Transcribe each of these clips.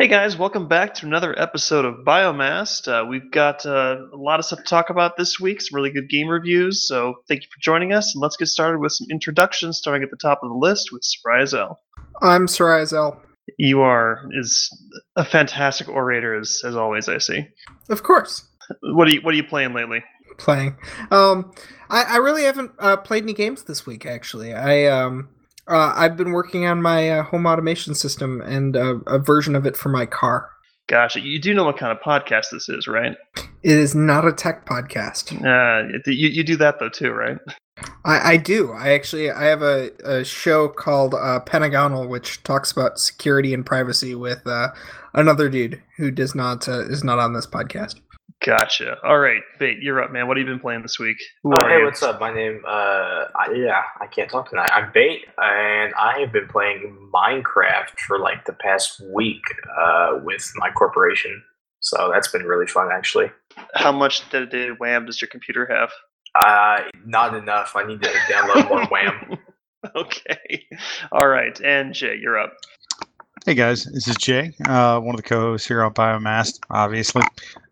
Hey guys, welcome back to another episode of Biomast. Uh, we've got uh, a lot of stuff to talk about this week, some really good game reviews. So thank you for joining us, and let's get started with some introductions, starting at the top of the list with Surprise L. I'm Surprise L. You are is a fantastic orator, as as always. I see. Of course. What are you What are you playing lately? Playing. Um, I, I really haven't uh, played any games this week. Actually, I um uh, I've been working on my uh, home automation system and uh, a version of it for my car. Gosh, you do know what kind of podcast this is, right? It is not a tech podcast. Uh, you, you do that though too, right? I, I do. I actually I have a, a show called uh, Pentagonal, which talks about security and privacy with uh, another dude who does not uh, is not on this podcast. Gotcha. All right, Bait, you're up, man. What have you been playing this week? Who oh, hey, you? what's up? My name, uh, I, yeah, I can't talk tonight. I'm Bait, and I have been playing Minecraft for like the past week uh, with my corporation. So that's been really fun, actually. How much dedicated WAM does your computer have? Uh, not enough. I need to download more WAM. okay. All right, and Jay, you're up. Hey guys, this is Jay, uh, one of the co-hosts here on Biomast, obviously,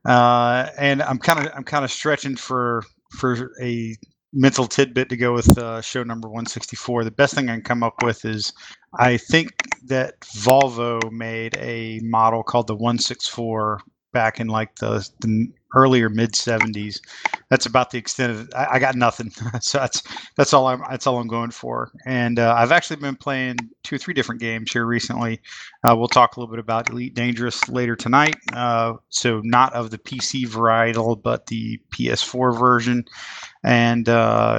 uh, and I'm kind of I'm kind of stretching for for a mental tidbit to go with uh, show number 164. The best thing I can come up with is I think that Volvo made a model called the 164 back in like the, the earlier mid 70s. That's about the extent of. I, I, got nothing. so that's that's all I'm that's all I'm going for. And uh, I've actually been playing two or three different games here recently. Uh, we'll talk a little bit about Elite Dangerous later tonight. Uh, so not of the PC varietal, but the PS4 version, and uh,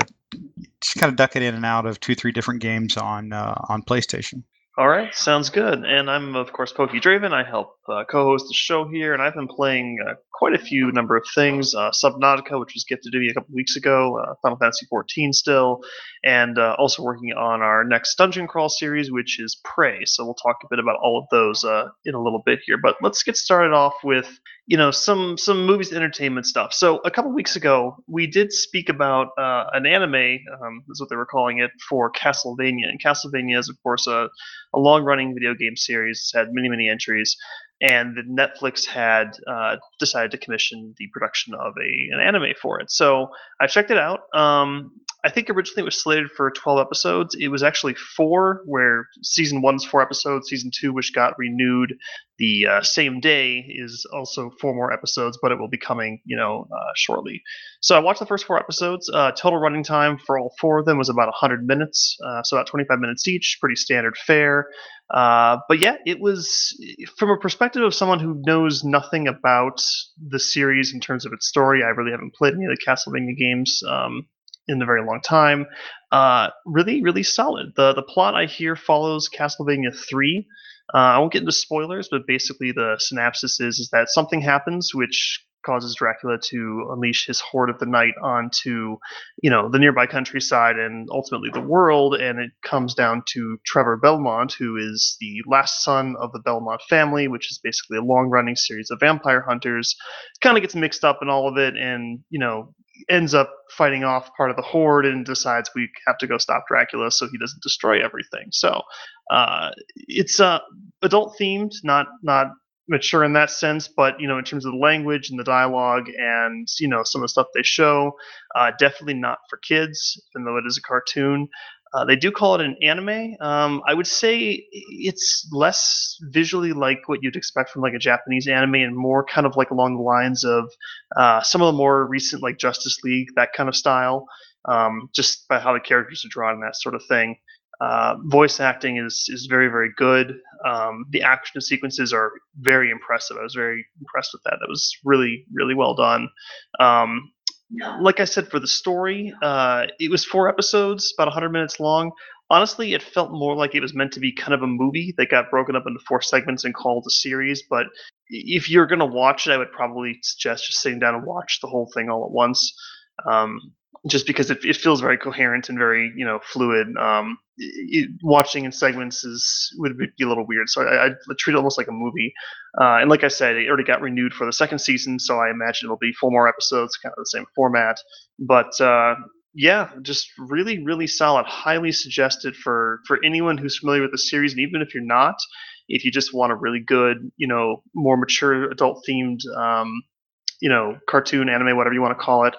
just kind of ducking in and out of two three different games on uh, on PlayStation. All right, sounds good. And I'm of course Pokey Draven. I help uh, co-host the show here, and I've been playing uh, quite a few number of things. Uh, Subnautica, which was gifted to me a couple weeks ago, uh, Final Fantasy XIV still, and uh, also working on our next dungeon crawl series, which is Prey. So we'll talk a bit about all of those uh, in a little bit here. But let's get started off with you know some some movies entertainment stuff so a couple weeks ago we did speak about uh, an anime um, is what they were calling it for castlevania and castlevania is of course a, a long running video game series it's had many many entries and netflix had uh, decided to commission the production of a an anime for it so i checked it out um, I think originally it was slated for 12 episodes. It was actually four, where season one's four episodes. Season two, which got renewed the uh, same day, is also four more episodes, but it will be coming, you know, uh, shortly. So I watched the first four episodes. Uh, total running time for all four of them was about 100 minutes, uh, so about 25 minutes each. Pretty standard fare. Uh, but yeah, it was from a perspective of someone who knows nothing about the series in terms of its story. I really haven't played any of the Castlevania games. Um, in a very long time. Uh, really, really solid. The the plot I hear follows Castlevania three. Uh, I won't get into spoilers, but basically the synopsis is is that something happens which causes Dracula to unleash his horde of the night onto, you know, the nearby countryside and ultimately the world. And it comes down to Trevor Belmont, who is the last son of the Belmont family, which is basically a long-running series of vampire hunters. Kind of gets mixed up in all of it, and you know, ends up fighting off part of the horde and decides we have to go stop Dracula so he doesn't destroy everything. So uh, it's uh, adult themed, not not mature in that sense, but you know, in terms of the language and the dialogue and you know some of the stuff they show, uh, definitely not for kids, even though it is a cartoon. Uh, they do call it an anime. Um, I would say it's less visually like what you'd expect from like a Japanese anime, and more kind of like along the lines of uh, some of the more recent like Justice League, that kind of style. Um, just by how the characters are drawn and that sort of thing. Uh, voice acting is is very very good. Um, the action sequences are very impressive. I was very impressed with that. That was really really well done. Um, like I said, for the story, uh, it was four episodes, about 100 minutes long. Honestly, it felt more like it was meant to be kind of a movie that got broken up into four segments and called a series. But if you're going to watch it, I would probably suggest just sitting down and watch the whole thing all at once. Um, just because it, it feels very coherent and very you know fluid. Um, it, watching in segments is would be a little weird, so I, I treat it almost like a movie. Uh, and like I said, it already got renewed for the second season, so I imagine it'll be four more episodes, kind of the same format. But uh, yeah, just really, really solid. Highly suggested for for anyone who's familiar with the series, and even if you're not, if you just want a really good, you know, more mature adult themed, um, you know, cartoon, anime, whatever you want to call it,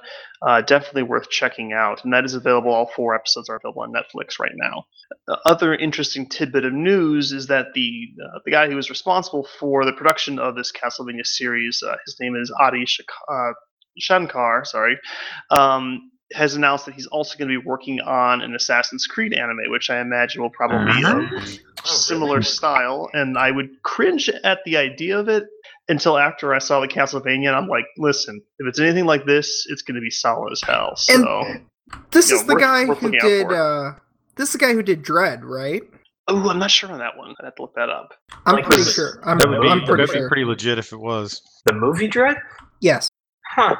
uh, definitely worth checking out. And that is available. All four episodes are available on Netflix right now. Uh, other interesting tidbit of news is that the uh, the guy who was responsible for the production of this Castlevania series, uh, his name is Adi Shak- Shankar, sorry, um, has announced that he's also going to be working on an Assassin's Creed anime, which I imagine will probably be Uh-huh. of similar style. And I would cringe at the idea of it until after I saw the Castlevania. And I'm like, listen, if it's anything like this, it's going to be solid as hell. So And- This Yeah, is the worth- guy worth who did. uh This is the guy who did Dredd, right? oh, I'm not sure on that one. I'd have to look that up. I'm Like pretty sure. I'm, That would be, I'm that pretty would be sure. pretty legit if it was. The movie Dredd? Yes. Huh.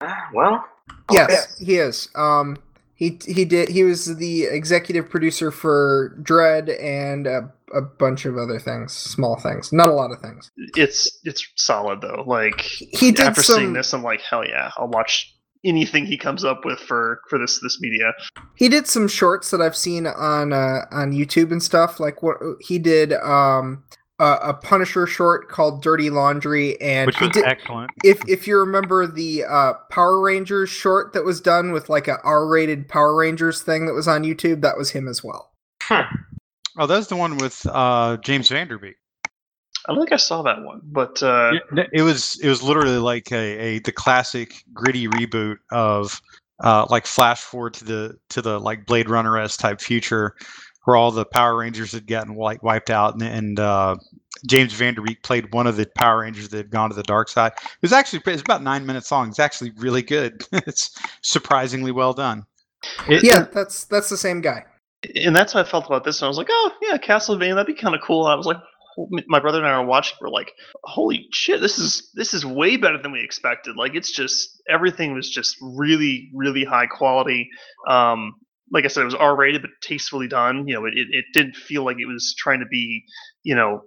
Ah, well. Yes, he is. Um, he he did. He was the executive producer for Dredd and a, a bunch of other things, small things, not a lot of things. It's it's solid though. Like He did after seeing this, I'm like, hell yeah, I'll watch anything he comes up with for for this this media. He did some shorts that I've seen on uh, on YouTube and stuff. Like what he did. Um, a, a Punisher short called Dirty Laundry, and Which was did. excellent. if if you remember the uh, Power Rangers short that was done with like a R-rated Power Rangers thing that was on YouTube, that was him as well. Oh, that's the one with uh, James Van Der Beek. I don't think I saw that one, but uh, it was it was literally like a, a the classic gritty reboot of uh, like flash forward to the to the like Blade Runner s type future where all the Power Rangers had gotten like wiped out and, and uh, James Van Der Beek played one of the Power Rangers that had gone to the dark side. It was actually it's about nine minutes long. It's actually really good. it's surprisingly well done. It- Yeah, that's that's the same guy. And that's how I felt about this. And I was like, oh yeah, Castlevania, that'd be kind of cool. And I was like, my brother and I were watching. We're like, holy shit, this is this is way better than we expected. Like it's just everything was just really really high quality. Um, like I said, it was R rated but tastefully done. You know, it, it, it didn't feel like it was trying to be you know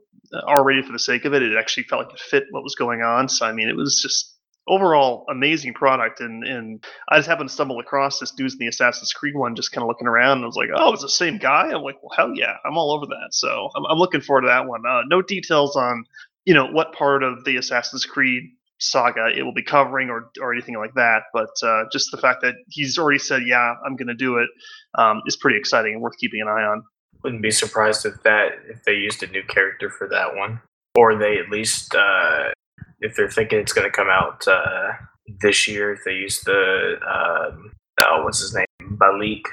R rated for the sake of it. It actually felt like it fit what was going on. So I mean, it was just overall amazing product and and I just happened to stumble across this dude's in the Assassin's Creed one, just kind of looking around, and I was like, "Oh, it's the same guy." I'm like, "Well, hell yeah, I'm all over that." So I'm, I'm looking forward to that one. Uh, no details on, you know, what part of the Assassin's Creed saga it will be covering or or anything like that, but uh, just the fact that he's already said, "Yeah, I'm going to do it," um, is pretty exciting and worth keeping an eye on. Wouldn't be surprised if that if they used a new character for that one, or they at least uh, if they're thinking it's going to come out uh, this year, if they use the um, oh what's his name Balik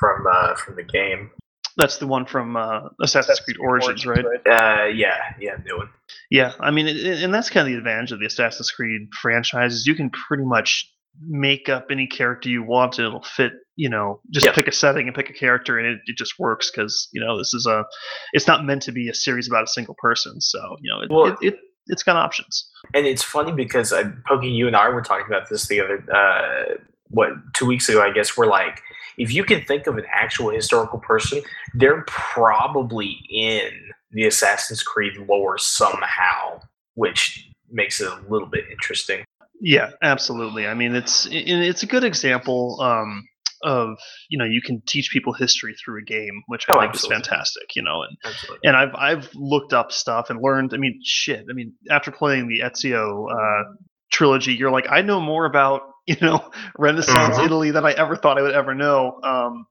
from uh, from the game. That's the one from uh, Assassin's Creed Origins, right? Uh, yeah, yeah, new one. Yeah, I mean, and that's kind of the advantage of the Assassin's Creed franchise is you can pretty much make up any character you want and it'll fit. You know, just Yeah. pick a setting and pick a character, and it, it just works because you know this is a. It's not meant to be a series about a single person, so you know it, Well- it, it it's got options. And it's funny because uh, Pokey, you and I were talking about this the other uh, what two weeks ago, I guess. We're like, if you can think of an actual historical person, they're probably in the Assassin's Creed lore somehow, which makes it a little bit interesting. Yeah, absolutely. I mean, it's it's a good example um, of you know you can teach people history through a game, which I Oh, think absolutely. is fantastic. You know, and Absolutely. and I've I've looked up stuff and learned. I mean, shit. I mean, after playing the Ezio uh, trilogy, you're like, I know more about you know Renaissance Mhm. Italy than I ever thought I would ever know. Um,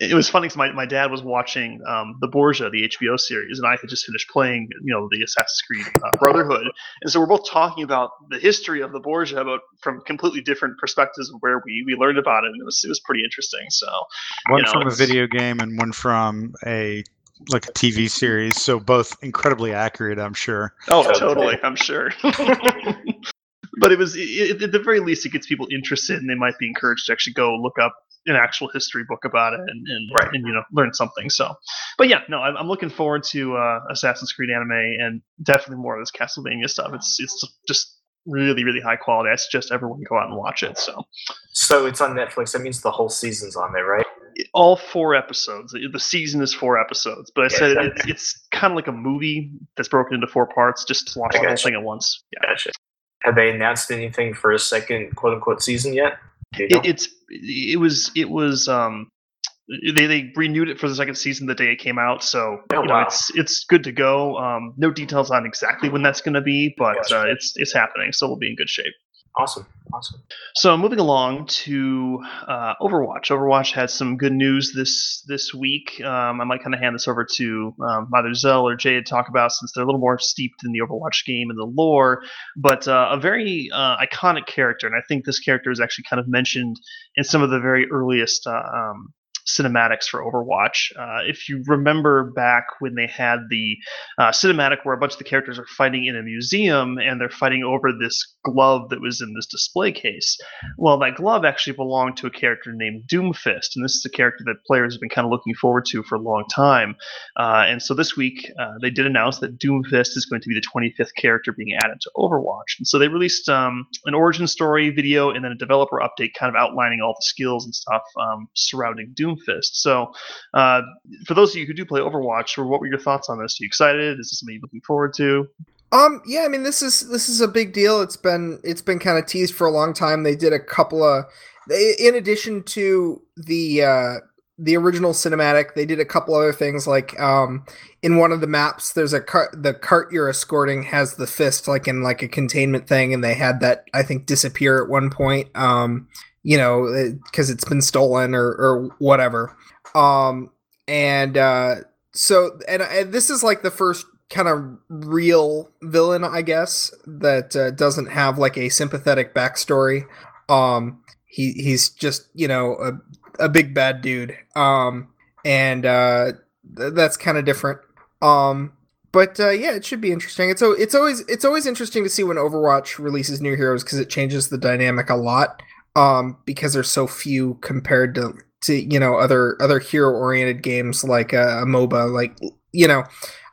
it was funny because my, my dad was watching um, the Borgia, the HBO series, and I had just finished playing, you know, the Assassin's Creed uh, Brotherhood, and so we're both talking about the history of the Borgia, but from completely different perspectives of where we, we learned about it, and it was it was pretty interesting. So One know, from a video game and one from a like a TV series. So both incredibly accurate, I'm sure. Oh, Totally. totally. I'm sure. but it was, it, at the very least, it gets people interested, and they might be encouraged to actually go look up an actual history book about it and and, Right. and you know learn something. So, but yeah, no, I'm, I'm looking forward to uh, Assassin's Creed anime and definitely more of this Castlevania stuff. It's it's just really really high quality. I suggest everyone go out and watch it. So, So it's on Netflix. That means the whole season's on there, right? all four episodes. The season is four episodes, but I Yeah, said exactly. it's it's kind of like a movie that's broken into four parts. Just watch the whole thing at once. Yeah. Gotcha. Have they announced anything for a second quote unquote season yet? Do you know? it, it's it was it was um they they renewed it for the second season the day it came out. So Oh, you know, wow. it's it's good to go. Um, no details on exactly when that's going to be, but uh, it's it's happening. So we'll be in good shape. Awesome, awesome. So moving along to uh, Overwatch. Overwatch had some good news this this week. Um, I might kind of hand this over to um, either Zell or Jay to talk about since they're a little more steeped in the Overwatch game and the lore. But uh, a very uh, iconic character, and I think this character is actually kind of mentioned in some of the very earliest uh, um, cinematics for Overwatch. Uh, if you remember back when they had the uh, cinematic where a bunch of the characters are fighting in a museum and they're fighting over this glove that was in this display case. Well, that glove actually belonged to a character named Doomfist, and this is a character that players have been kind of looking forward to for a long time. Uh, and so this week, uh, they did announce that Doomfist is going to be the 25th character being added to Overwatch. And so they released um, an origin story video and then a developer update kind of outlining all the skills and stuff um, surrounding Doomfist. So, uh, for those of you who do play Overwatch, what were your thoughts on this? Are you excited? Is this something you're looking forward to? Um, yeah, I mean this is this is a big deal. It's been it's been kind of teased for a long time. They did a couple of, they, in addition to the uh, the original cinematic, they did a couple other things. Like um, in one of the maps, there's a cart. The cart you're escorting has the fist, like in like a containment thing, and they had that I think disappear at one point. Um, you know, because it's been stolen or or whatever. Um, and uh, so and, and this is like the first kind of real villain, I guess, that uh, doesn't have like a sympathetic backstory. Um, he he's just you know a a big bad dude. Um, and uh, th- that's kind of different. Um, but uh, yeah, it should be interesting. It's o- it's always it's always interesting to see when Overwatch releases new heroes because it changes the dynamic a lot. Um, because there's so few compared to to you know other other hero oriented games like uh, a MOBA. Like you know,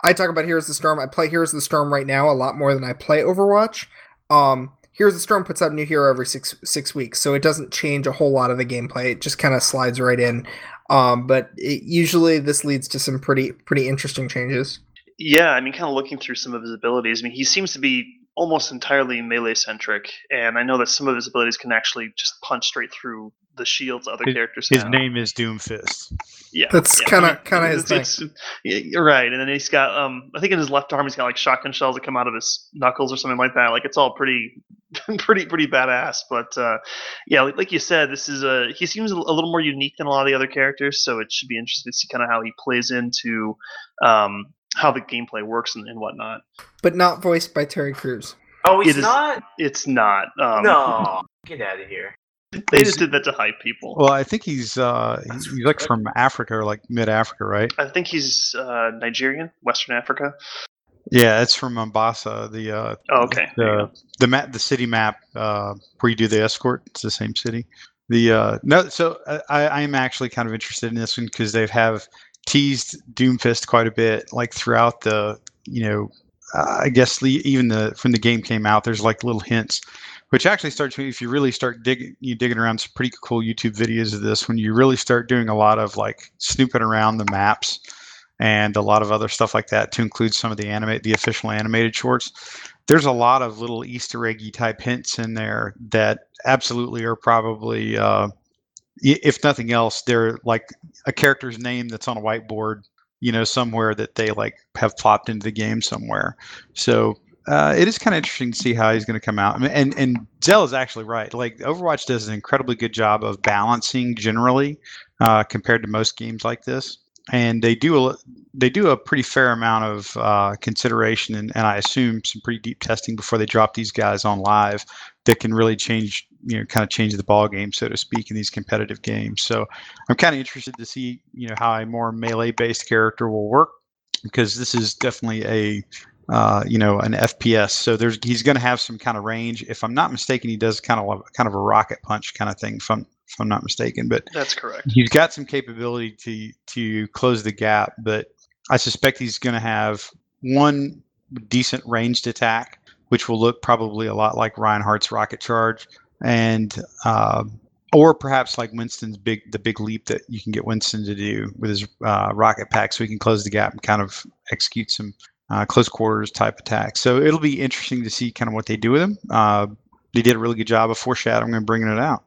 I talk about Heroes of the Storm. I play Heroes of the Storm right now a lot more than I play Overwatch. Um, Heroes of the Storm puts out a new hero every six six weeks, so it doesn't change a whole lot of the gameplay. It just kind of slides right in. Um, but it, usually this leads to some pretty pretty interesting changes. Yeah, I mean, kind of looking through some of his abilities. I mean, he seems to be almost entirely melee centric, and I know that some of his abilities can actually just punch straight through the shields other His- characters His have. name is Doomfist. Yeah, That's kinda- kinda his it's- it's- yeah, You're right, and then he's got um, I think in his left arm he's got like shotgun shells that come out of his knuckles or something like that. Like it's all pretty, pretty, pretty badass. But uh, yeah, like, like you said, this is a he seems a, a little more unique than a lot of the other characters, so it should be interesting to see kind of how he plays into um, how the gameplay works and, and whatnot. But not voiced by Terry Crews. Oh, he's It is- not. It's not. Um, No, get out of here. they just did that to hype people. Well, I think he's uh, That's he's like from Africa or like mid Africa, right? I think he's uh, Nigerian, Western Africa. Yeah, it's from Numbani. The uh, Oh, okay. The the map, the city map uh, where you do the escort. It's the same city. The uh, no, so I, I am actually kind of interested in this one because they have teased Doomfist quite a bit, like throughout the you know, I guess the, even the when the game came out, there's like little hints, which actually starts if you really start digging you digging around some pretty cool YouTube videos of this when you really start doing a lot of like snooping around the maps and a lot of other stuff like that to include some of the animate the official animated shorts there's a lot of little Easter eggy type hints in there that absolutely are probably, uh, if nothing else, they're like a character's name that's on a whiteboard, you know, somewhere that they like have plopped into the game somewhere. So uh, it is kind of interesting to see how he's going to come out. I mean, And and Zell is actually right. Like Overwatch does an incredibly good job of balancing generally uh, compared to most games like this and they do a they do a pretty fair amount of uh, consideration and, and I assume some pretty deep testing before they drop these guys on live that can really change you know kind of change the ball game so to speak in these competitive games. So I'm kind of interested to see you know how a more melee based character will work because this is definitely a uh, you know an FPS. So there's he's going to have some kind of range. If I'm not mistaken, he does kind of kind of a rocket punch kind of thing. If I'm if I'm not mistaken, but That's correct. he's got some capability to to close the gap, but I suspect he's going to have one decent ranged attack, which will look probably a lot like Reinhardt's rocket charge, and um, or perhaps like Winston's big the big leap that you can get Winston to do with his uh, rocket pack, so he can close the gap and kind of execute some uh, close quarters type attacks. So it'll be interesting to see kind of what they do with him. Uh, they did a really good job of foreshadowing and bringing it out.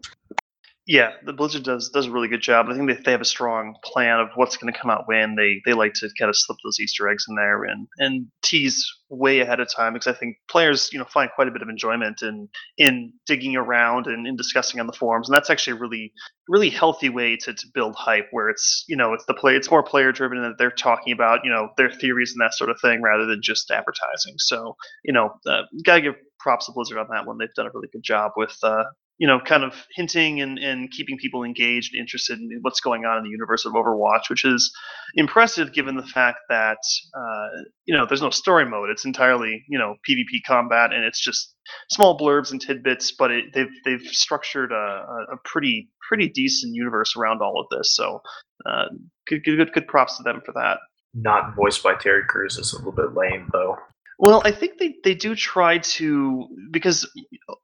Yeah, the Blizzard does does a really good job. I think they, they have a strong plan of what's going to come out when. They they like to kind of slip those Easter eggs in there and and tease way ahead of time because I think players you know find quite a bit of enjoyment in in digging around and in discussing on the forums, and that's actually a really really healthy way to, to build hype where it's you know it's the play it's more player driven and they're talking about you know their theories and that sort of thing rather than just advertising. So you know uh, gotta give props to Blizzard on that one. They've done a really good job with uh, you know, kind of hinting and, and keeping people engaged, and interested in what's going on in the universe of Overwatch, which is impressive given the fact that uh, you know there's no story mode. It's entirely you know PvP combat, and it's just small blurbs and tidbits. But it, they've they've structured a, a pretty pretty decent universe around all of this. So uh, good, good good props to them for that. Not voiced by Terry Crews is a little bit lame though. Well, I think they, they do try to because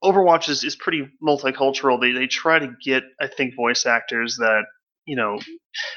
Overwatch is, is pretty multicultural. They they try to get I think voice actors that you know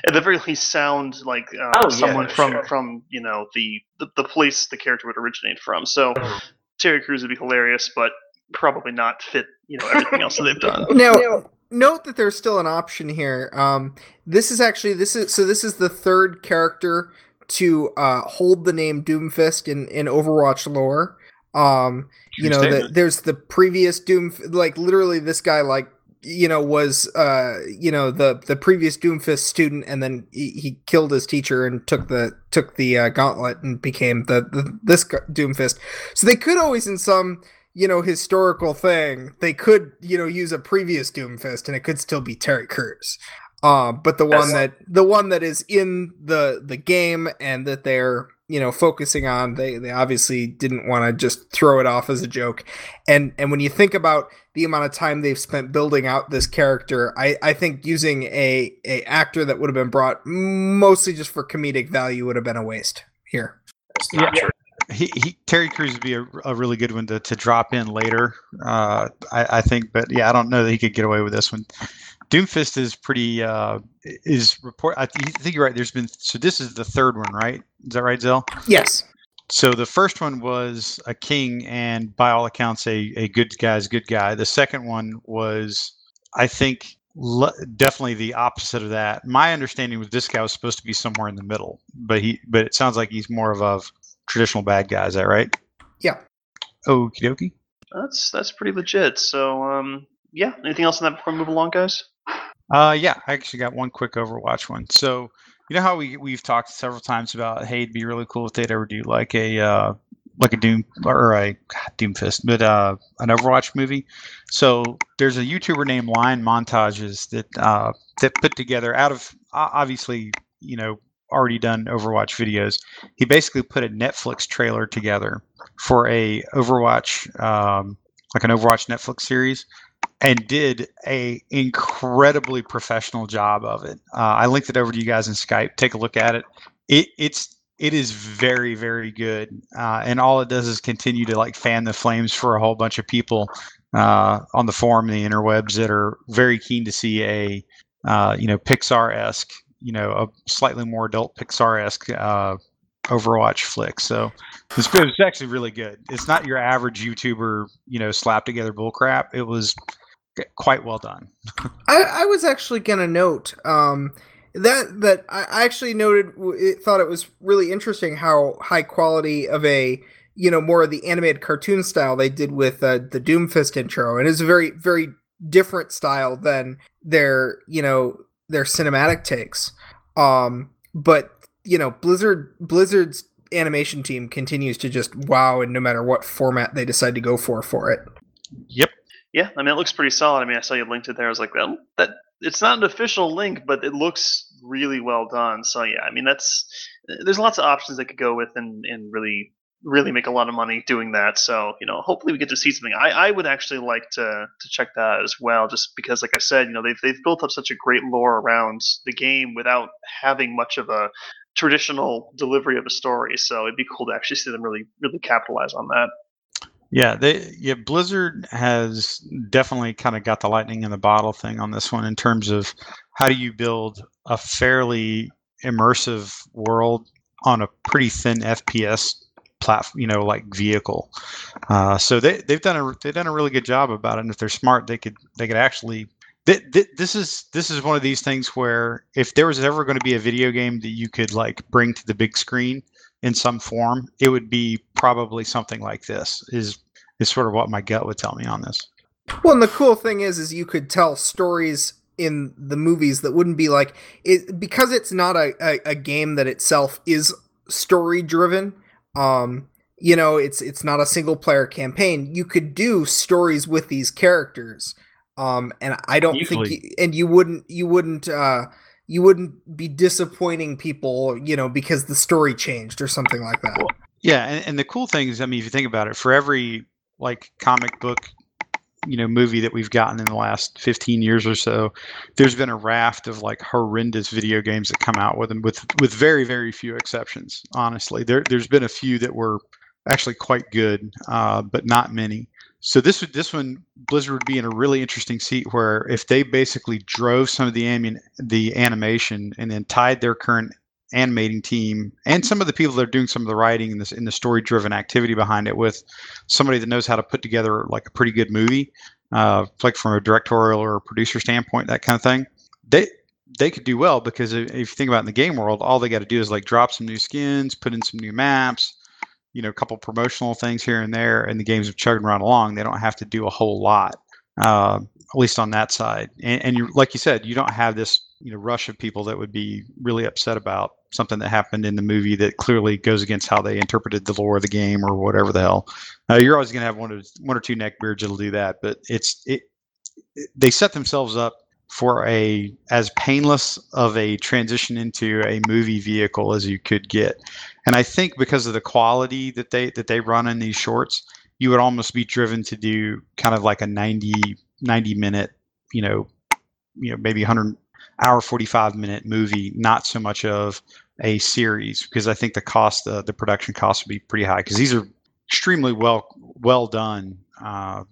at the very least sound like uh, Oh, yeah, someone from sure. from you know the, the the place the character would originate from. So Mhm. Terry Crews would be hilarious, but probably not fit you know everything else that they've done. Now, note that there's still an option here. Um, this is actually this is so this is the third character to uh, hold the name Doomfist in in Overwatch lore. Um, you know, the, there's the previous Doom, like literally this guy, like you know, was uh, you know the the previous Doomfist student, and then he, he killed his teacher and took the took the uh, gauntlet and became the, the this Doomfist. So they could always, in some you know historical thing, they could you know use a previous Doomfist, and it could still be Terry Crews. Uh, but the one That's- that the one that is in the the game and that they're you know focusing on they they obviously didn't want to just throw it off as a joke and and when you think about the amount of time they've spent building out this character i i think using a a actor that would have been brought mostly just for comedic value would have been a waste here That's not Yeah. true. he, he Terry Crews would be a, a really good one to, to drop in later. Uh, I, I think, but yeah, I don't know that he could get away with this one. Doomfist is pretty uh, is report. I th- think you're right. There's been so this is the third one, right? Is that right, Zell? yes So the first one was a king, and by all accounts, a, a good guy's good guy. The second one was, I think, le- definitely the opposite of that. My understanding was this guy was supposed to be somewhere in the middle, but he, but it sounds like he's more of a traditional bad guy. Is that right? Yeah. Okie dokie. That's that's pretty legit. So um, yeah. Anything else on that before we move along, guys? Uh, yeah, I actually got one quick Overwatch one. So you know how we we've talked several times about hey, it'd be really cool if they'd ever do like a uh, like a Doom or a God, Doomfist, but uh, an Overwatch movie. So there's a YouTuber named Lion Montages that uh, that put together out of obviously you know already done Overwatch videos. He basically put a Netflix trailer together for a Overwatch um, like an Overwatch Netflix series and did a incredibly professional job of it. Uh, I linked it over to you guys in Skype. Take a look at it. It it's it is very very good, uh, and all it does is continue to like fan the flames for a whole bunch of people uh, on the forum the interwebs that are very keen to see a uh, you know Pixar esque, you know, a slightly more adult Pixar esque uh, Overwatch flick. So it's, it was actually really good. It's not your average YouTuber, you know, slap together bullcrap. It was quite well done. I, I was actually gonna note um, that that I I actually noted it, thought it was really interesting how high quality of a you know more of the animated cartoon style they did with uh, the Doomfist intro, and it's a very very different style than their you know their cinematic takes. Um, but you know Blizzard Blizzard's animation team continues to just wow, and no matter what format they decide to go for for it. Yep. Yeah, I mean it looks pretty solid. I mean I saw you linked it there. I was like, well, that it's not an official link, but it looks really well done. So yeah, I mean that's there's lots of options they could go with and and really really make a lot of money doing that. So you know, hopefully we get to see something. I I would actually like to to check that as well, just because like I said, you know they've they've built up such a great lore around the game without having much of a traditional delivery of a story. So it'd be cool to actually see them really really capitalize on that. Yeah, they yeah, Blizzard has definitely kind of got the lightning in the bottle thing on this one in terms of how do you build a fairly immersive world on a pretty thin FPS platform, you know, like vehicle. Uh, so they they've done a they've done a really good job about it. And if they're smart, they could they could actually th- th- this is this is one of these things where if there was ever going to be a video game that you could like bring to the big screen in some form, it would be probably something like this. Is is sort of what my gut would tell me on this. Well, and the cool thing is, is you could tell stories in the movies that wouldn't be like it because it's not a, a, a game that itself is story driven. Um, you know, it's it's not a single player campaign. You could do stories with these characters. Um, and I don't Easily. think, you, and you wouldn't, you wouldn't, uh, you wouldn't be disappointing people, you know, because the story changed or something like that. Well, Yeah, and, and the cool thing is, I mean, if you think about it, for every like comic book, you know, movie that we've gotten in the last 15 years or so, there's been a raft of like horrendous video games that come out with them, with with very very few exceptions. Honestly, there there's been a few that were actually quite good, uh, but not many. So this would this one Blizzard would be in a really interesting seat where if they basically drove some of the anim- the animation and then tied their current animating team and some of the people that are doing some of the writing and this in the story driven activity behind it with somebody that knows how to put together like a pretty good movie uh, like from a directorial or a producer standpoint that kind of thing they they could do well because if you think about in the game world all they got to do is like drop some new skins put in some new maps you know a couple promotional things here and there and the games are chugging right along they don't have to do a whole lot uh, at least on that side. And, and you like you said you don't have this you know rush of people that would be really upset about something that happened in the movie that clearly goes against how they interpreted the lore of the game or whatever the hell. You're always going to have one or one or two neckbeards that'll do that, but it's it, it. They set themselves up for a as painless of a transition into a movie vehicle as you could get, and I think because of the quality that they that they run in these shorts, you would almost be driven to do kind of like a 90 90 minute, you know, you know maybe 100 hour 45 minute movie, not so much of a series because I think the cost, uh, the production cost would be pretty high because these are extremely well well done, uh,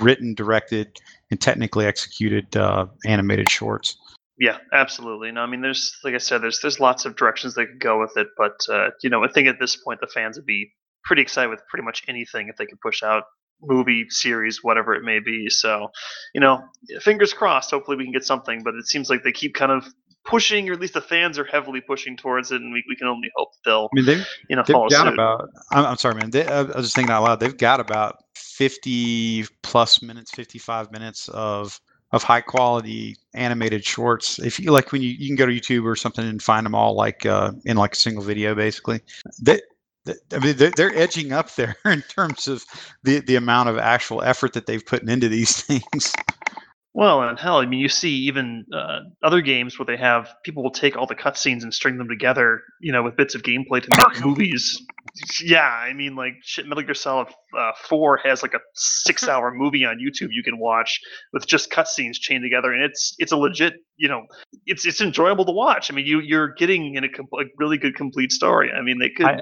written, directed, and technically executed uh, animated shorts. Yeah, absolutely. No, I mean, there's like I said, there's there's lots of directions they could go with it, but uh, you know, I think at this point the fans would be pretty excited with pretty much anything if they could push out movie series whatever it may be so you know fingers crossed hopefully we can get something but it seems like they keep kind of pushing or at least the fans are heavily pushing towards it and we, we can only hope they'll I mean, they've you know they've follow got suit about. I'm, I'm sorry, man. They, I was just thinking out loud. They've got about 50 plus minutes, 55 minutes of of high quality animated shorts. If you like, when you you can go to YouTube or something and find them all like uh, in like a single video, basically. They- I mean, they're, they're edging up there in terms of the the amount of actual effort that they've put into these things. Well, and hell, I mean, you see even uh, other games where they have people will take all the cutscenes and string them together, you know, with bits of gameplay to make movies. Yeah, I mean, like shit, Metal Gear Solid uh, Four has like a six-hour movie on YouTube you can watch with just cutscenes chained together, and it's it's a legit, you know, it's it's enjoyable to watch. I mean, you you're getting in a, com- a really good complete story. I mean, they could. I-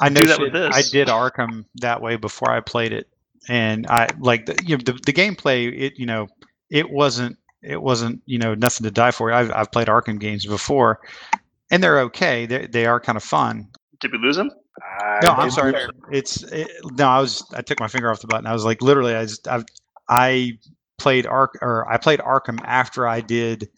I know that with shit, I did Arkham that way before I played it, and I like the you know the, the gameplay. It you know it wasn't it wasn't you know nothing to die for. I've I've played Arkham games before, and they're okay. They they are kind of fun. did we lose him? I No, I'm sorry. It's it, no. I was I took my finger off the button. I was like literally. I just, I I played Ark or I played Arkham after I did.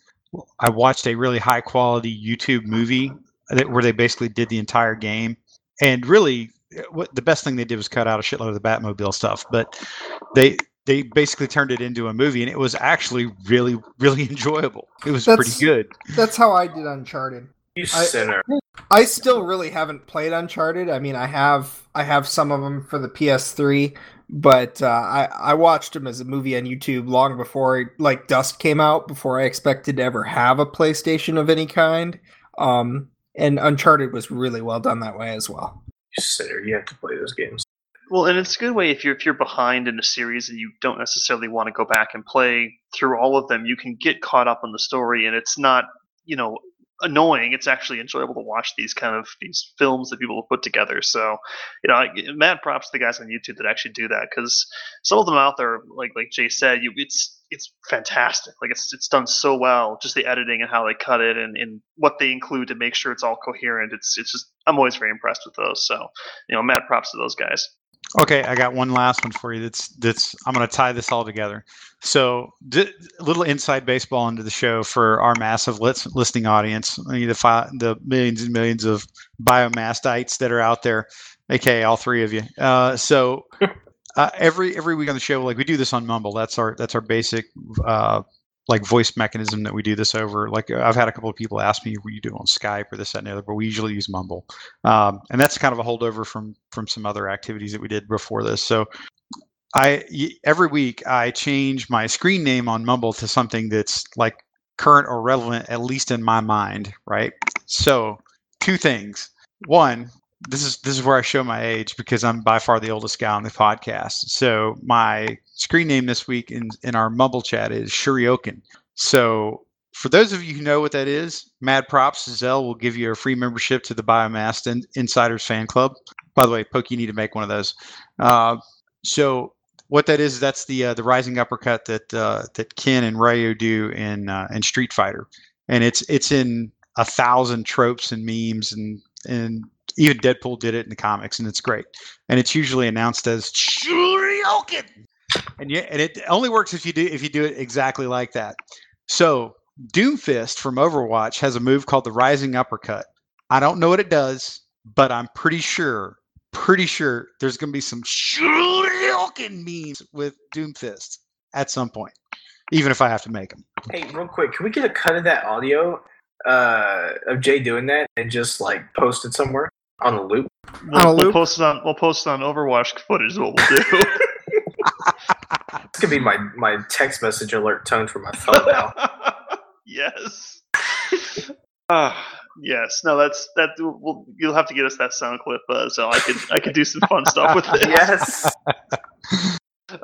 I watched a really high quality YouTube movie that, where they basically did the entire game, and really, what the best thing they did was cut out a shitload of the Batmobile stuff. But they they basically turned it into a movie, and it was actually really really enjoyable. It was That's- pretty good. That's how I did Uncharted. You I- sinner. I still really haven't played Uncharted. I mean, I have I have some of them for the PS3, but uh, I I watched them as a movie on YouTube long before like Dust came out, before I expected to ever have a PlayStation of any kind. Um, and Uncharted was really well done that way as well. You sinner. You have to play those games. Well, and it's a good way if you're if you're behind in a series and you don't necessarily want to go back and play through all of them, you can get caught up in the story, and it's not you know annoying. It's actually enjoyable to watch these kind of these films that people have put together. So, you know, mad props to the guys on YouTube that actually do that because some of them out there, like like Jay said, you it's it's fantastic. Like it's it's done so well, just the editing and how they cut it and, and what they include to make sure it's all coherent. It's it's just I'm always very impressed with those. So, you know, mad props to those guys. Okay, I got one last one for you. That's that's I'm going to tie this all together. So, d- little inside baseball into the show for our massive lis- listening audience, I mean, the fi- the millions and millions of biomastites that are out there, aka all three of you. Uh, so, uh, every every week on the show, like we do this on Mumble. That's our that's our basic uh, like voice mechanism that we do this over. Like I've had a couple of people ask me, "What you do on Skype or this that, and the other?" But we usually use Mumble, um, and that's kind of a holdover from from some other activities that we did before this. So I every week I change my screen name on Mumble to something that's like current or relevant, at least in my mind, right? So two things. One, this is this is where I show my age because I'm by far the oldest guy on the podcast. So my screen name this week in in our Mumble chat is Shoryuken. So for those of you who know what that is, mad props. Zell will give you a free membership to the Biomast in, Insiders fan club. By the way, Poke, you need to make one of those. Uh, so what that is, that's the uh, the rising uppercut that uh, that Ken and Ryu do in uh, in Street Fighter, and it's it's in a thousand tropes and memes and and even Deadpool did it in the comics, and it's great. And it's usually announced as Shoryuken, and yeah, and it only works if you do if you do it exactly like that. So Doomfist from Overwatch has a move called the Rising Uppercut. I don't know what it does, but I'm pretty sure, pretty sure there's going to be some Shoryuken memes with Doomfist at some point, even if I have to make them. Hey, real quick, can we get a cut of that audio uh, of Jay doing that and just like post it somewhere on a loop? We'll, On a loop? we'll post it on we'll post it on Overwatch footage. Is what we'll do. This could be my my text message alert tone for my phone now. yes. Ah, yes. No, that's that. We'll, you'll have to get us that sound clip, uh, so I could I could do some fun stuff with it. yes.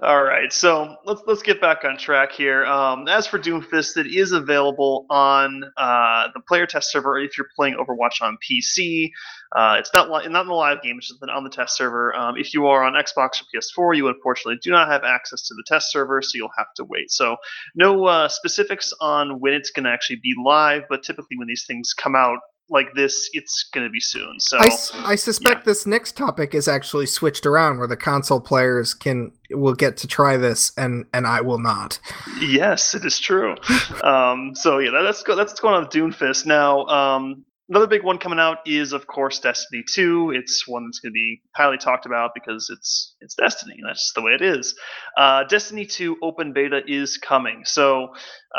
All right, so let's let's get back on track here. Um, as for Doomfist, it is available on uh, the player test server if you're playing Overwatch on PC. Uh, it's not li- not in the live game; it's just on the test server. Um, if you are on Xbox or PS4, you unfortunately do not have access to the test server, so you'll have to wait. So no uh, specifics on when it's going to actually be live, but typically when these things come out like this, it's going to be soon. So I suspect this next topic is actually switched around, where the console players can will get to try this, and and I will not. Yes, it is true. um, so yeah, that, that's go, that's what's going on with Doomfist. Now, um, another big one coming out is of course Destiny 2. It's one that's going to be highly talked about because it's it's Destiny. That's just the way it is. Uh, Destiny 2 open beta is coming. So,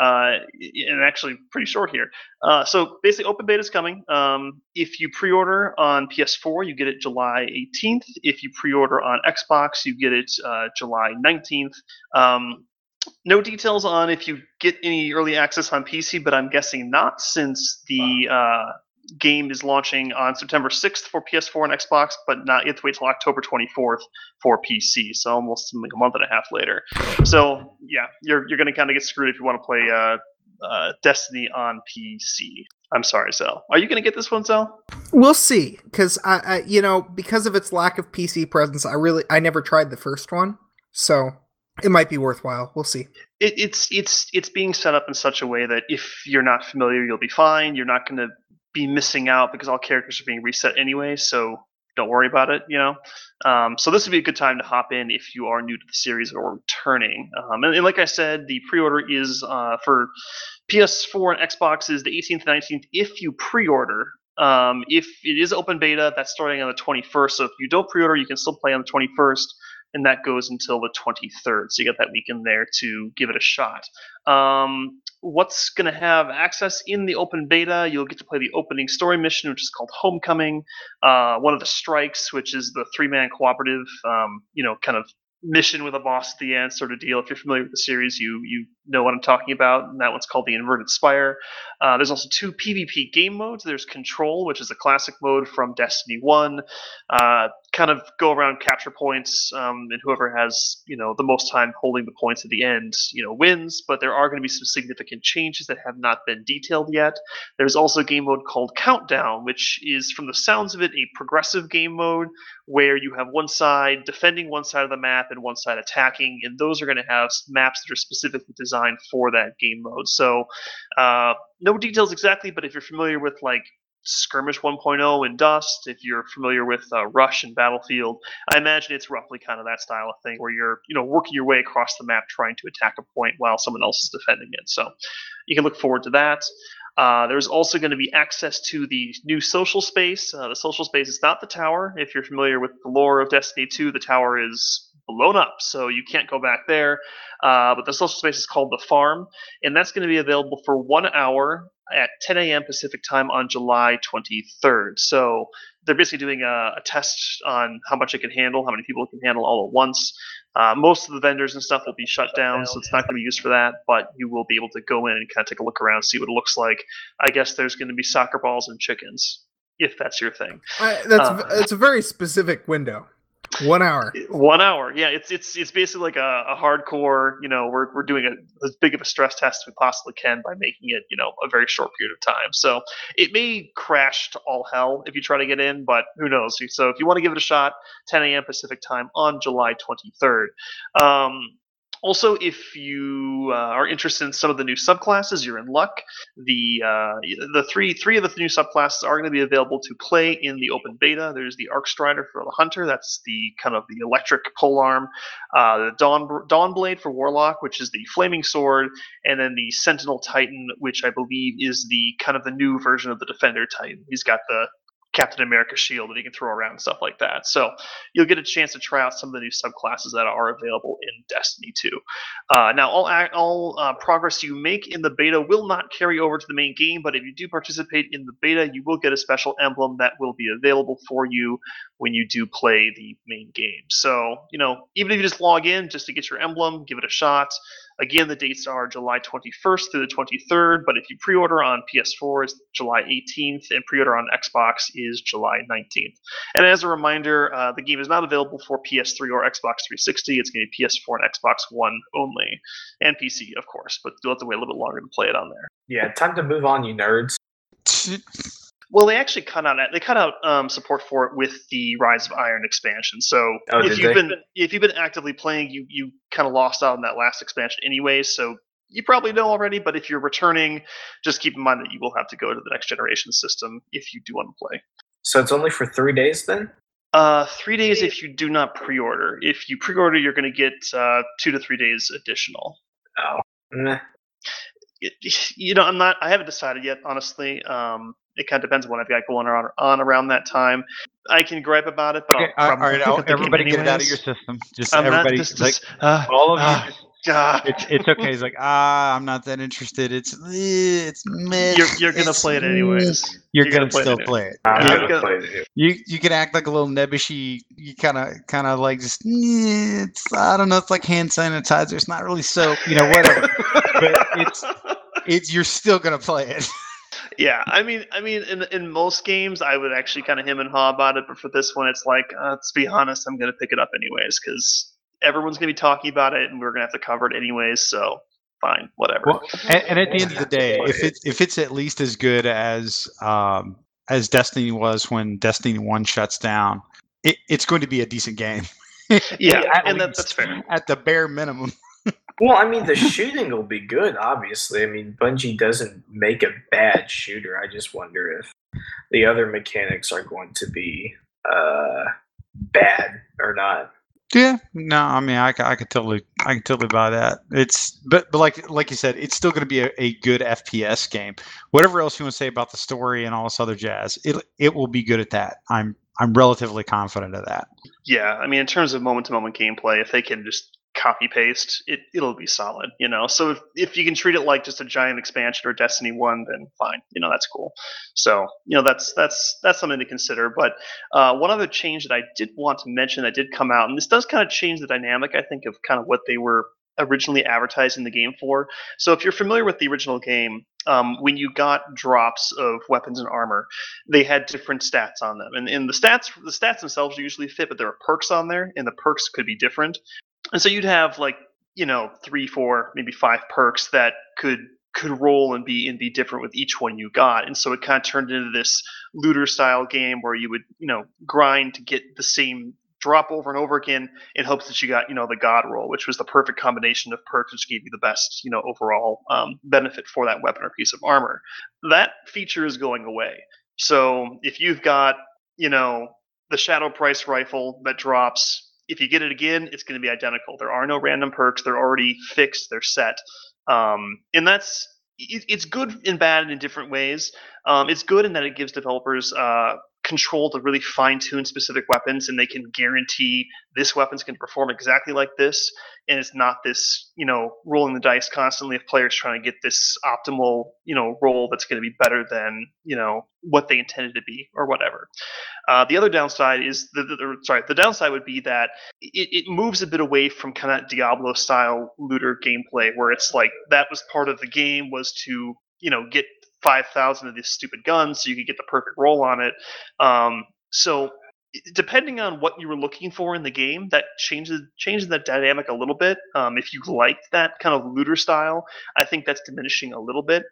uh, and actually pretty short here. Uh, so basically, open beta is coming. Um, if you pre-order on PS4, you get it July 18th. If you pre-order on Xbox, you get it uh, July 19th. Um, no details on if you get any early access on PC, but I'm guessing not, since the uh, game is launching on September 6th for PS4 and Xbox, but not you have to wait till October 24th for PC. So almost like a month and a half later. So yeah, you're you're going to kind of get screwed if you want to play uh, uh, Destiny on PC. I'm sorry, Zell. Are you going to get this one, Zell? We'll see, because I, I, you know, because of its lack of PC presence, I really, I never tried the first one, so it might be worthwhile. We'll see. it, it's it's it's being set up in such a way that if you're not familiar, you'll be fine. You're not going to be missing out because all characters are being reset anyway. So don't worry about it. You know. Um, so this would be a good time to hop in if you are new to the series or returning. Um, and, and like I said, the pre-order is uh, for PS4 and Xbox is the 18th, and 19th. If you pre-order. Um, if it is open beta, that's starting on the 21st. So if you don't pre-order, you can still play on the 21st and that goes until the 23rd. So you got that weekend there to give it a shot. Um, what's going to have access in the open beta? You'll get to play the opening story mission, which is called Homecoming. Uh, one of the strikes, which is the three-man cooperative, um, you know, kind of mission with a boss at the end sort of deal. If you're familiar with the series, you you know what I'm talking about. And that one's called the Inverted Spire. Uh, there's also two PvP game modes. There's Control, which is a classic mode from Destiny One. Uh, kind of go around capture points, um, and whoever has you know the most time holding the points at the end, you know, wins. But there are going to be some significant changes that have not been detailed yet. There's also a game mode called Countdown, which is, from the sounds of it, a progressive game mode where you have one side defending one side of the map and one side attacking, and those are going to have maps that are specifically designed for that game mode. So, uh, no details exactly, but if you're familiar with like Skirmish 1.0 in Dust, if you're familiar with uh, Rush and Battlefield, I imagine it's roughly kind of that style of thing where you're, you know, working your way across the map trying to attack a point while someone else is defending it. So you can look forward to that. Uh, there's also going to be access to the new social space. Uh, the social space is not the tower. If you're familiar with the lore of Destiny 2, the tower is blown up, so you can't go back there. Uh, but the social space is called the farm, and that's going to be available for one hour at 10 a.m. Pacific time on July 23rd. So they're basically doing a, a, test on how much it can handle, how many people it can handle all at once. Uh, most of the vendors and stuff will be shut down, so it's not going to be used for that. But you will be able to go in and kind of take a look around, see what it looks like. I guess there's going to be soccer balls and chickens, if that's your thing. I, that's uh, it's a very specific window. One hour. One hour. Yeah, it's it's it's basically like a, a hardcore. You know, we're we're doing a, as big of a stress test as we possibly can by making it you know a very short period of time. So it may crash to all hell if you try to get in, but who knows? So if you want to give it a shot, 10 a.m. Pacific time on July 23rd. Um, also, if you uh, are interested in some of the new subclasses, you're in luck. The uh, the three three of the new subclasses are going to be available to play in the open beta. There's the Arc Strider for the Hunter, that's the kind of the electric polearm. Uh, the Dawn Dawn Blade for Warlock, which is the flaming sword, and then the Sentinel Titan, which I believe is the kind of the new version of the Defender Titan. He's got the Captain America shield that he can throw around and stuff like that. So you'll get a chance to try out some of the new subclasses that are available in Destiny 2. Uh, now, all all uh, progress you make in the beta will not carry over to the main game, but if you do participate in the beta, you will get a special emblem that will be available for you when you do play the main game. So you know, even if you just log in just to get your emblem, give it a shot. Again, the dates are July 21st through the 23rd, but if you pre order on PS4, it's July 18th, and pre order on Xbox is July 19th. And as a reminder, uh, the game is not available for PS3 or Xbox 360. It's going to be PS4 and Xbox One only, and PC, of course, but you'll have to wait a little bit longer to play it on there. Yeah, time to move on, you nerds. Well, they actually cut out they cut out um, support for it with the Rise of Iron expansion. So oh, if you've they? been if you've been actively playing, you you kind of lost out on that last expansion anyway. So you probably know already, but if you're returning, just keep in mind that you will have to go to the next generation system if you do want to play. So it's only for three days then. Uh, three days if you do not pre-order. If you pre-order, you're going to get uh, two to three days additional. Oh, you know, I'm not. I haven't decided yet, honestly. Um, it kind of depends on what I've got going on, on around that time. I can gripe about it. But okay, all right, I'll, everybody get it out of your system. Just I'm everybody, just, like just, uh, all of you. uh, uh, it's, it's okay. He's like, ah, I'm not that interested. It's it's meh. You're, you're gonna It's play it anyways. You're, You're gonna, gonna play it still anyway. play it. I'm Yeah. gonna play it. You you can act like a little nebbishy. You kind of kind of like just "Eh, it's I don't know. It's like hand sanitizer. It's not really soap. You know whatever. but it's it's you're still gonna play it. yeah, I mean, I mean, in in most games, I would actually kind of him and haw about it, but for this one, it's like, uh, let's be honest, I'm gonna pick it up anyways because everyone's gonna be talking about it, and we're gonna have to cover it anyways. So fine, whatever. Well, and, and at the end of the day, if it's if it's at least as good as um, as Destiny was when Destiny One shuts down, it, it's going to be a decent game yeah, at and that, that's fair. at the bare minimum. Well, I mean, the shooting will be good. Obviously, I mean, Bungie doesn't make a bad shooter. I just wonder if the other mechanics are going to be uh, bad or not. Yeah, no, I mean, I, ca- I could totally, I could totally buy that. It's, but, but like, like you said, it's still going to be a, a good FPS game. Whatever else you want to say about the story and all this other jazz, it, it will be good at that. I'm, I'm relatively confident of that. Yeah, I mean, in terms of moment to moment gameplay, if they can just copy paste, it it'll be solid, you know. So if, if you can treat it like just a giant expansion or Destiny One, then fine, you know that's cool. So you know that's that's that's something to consider. But uh, one other change that I did want to mention that did come out, and this does kind of change the dynamic, I think, of kind of what they were originally advertising the game for. So if you're familiar with the original game, um, when you got drops of weapons and armor, they had different stats on them, and, and the stats the stats themselves usually fit, but there are perks on there, and the perks could be different. And so you'd have like you know three, four, maybe five perks that could could roll and be and be different with each one you got, and so it kind of turned into this looter style game where you would you know grind to get the same drop over and over again in hopes that you got you know the god roll which was the perfect combination of perks which gave you the best you know overall um, benefit for that weapon or piece of armor. That feature is going away. So if you've got, you know, the Shadow Price rifle that drops, if you get it again, it's going to be identical. There are no random perks. They're already fixed. They're set. Um, and that's it, it's good and bad in different ways. Um, it's good in that it gives developers uh, control to really fine tune specific weapons, and they can guarantee this weapon's going to perform exactly like this. And it's not this, you know, rolling the dice constantly of players trying to get this optimal, you know, roll that's going to be better than, you know, what they intended to be or whatever. Uh, the other downside is the, the, the, sorry, the downside would be that it, it moves a bit away from kind of Diablo style looter gameplay, where it's like that was part of the game was to you know get 5,000 of these stupid guns so you could get the perfect roll on it. Um, so depending on what you were looking for in the game, that changes changes that dynamic a little bit. Um, if you liked that kind of looter style, I think that's diminishing a little bit.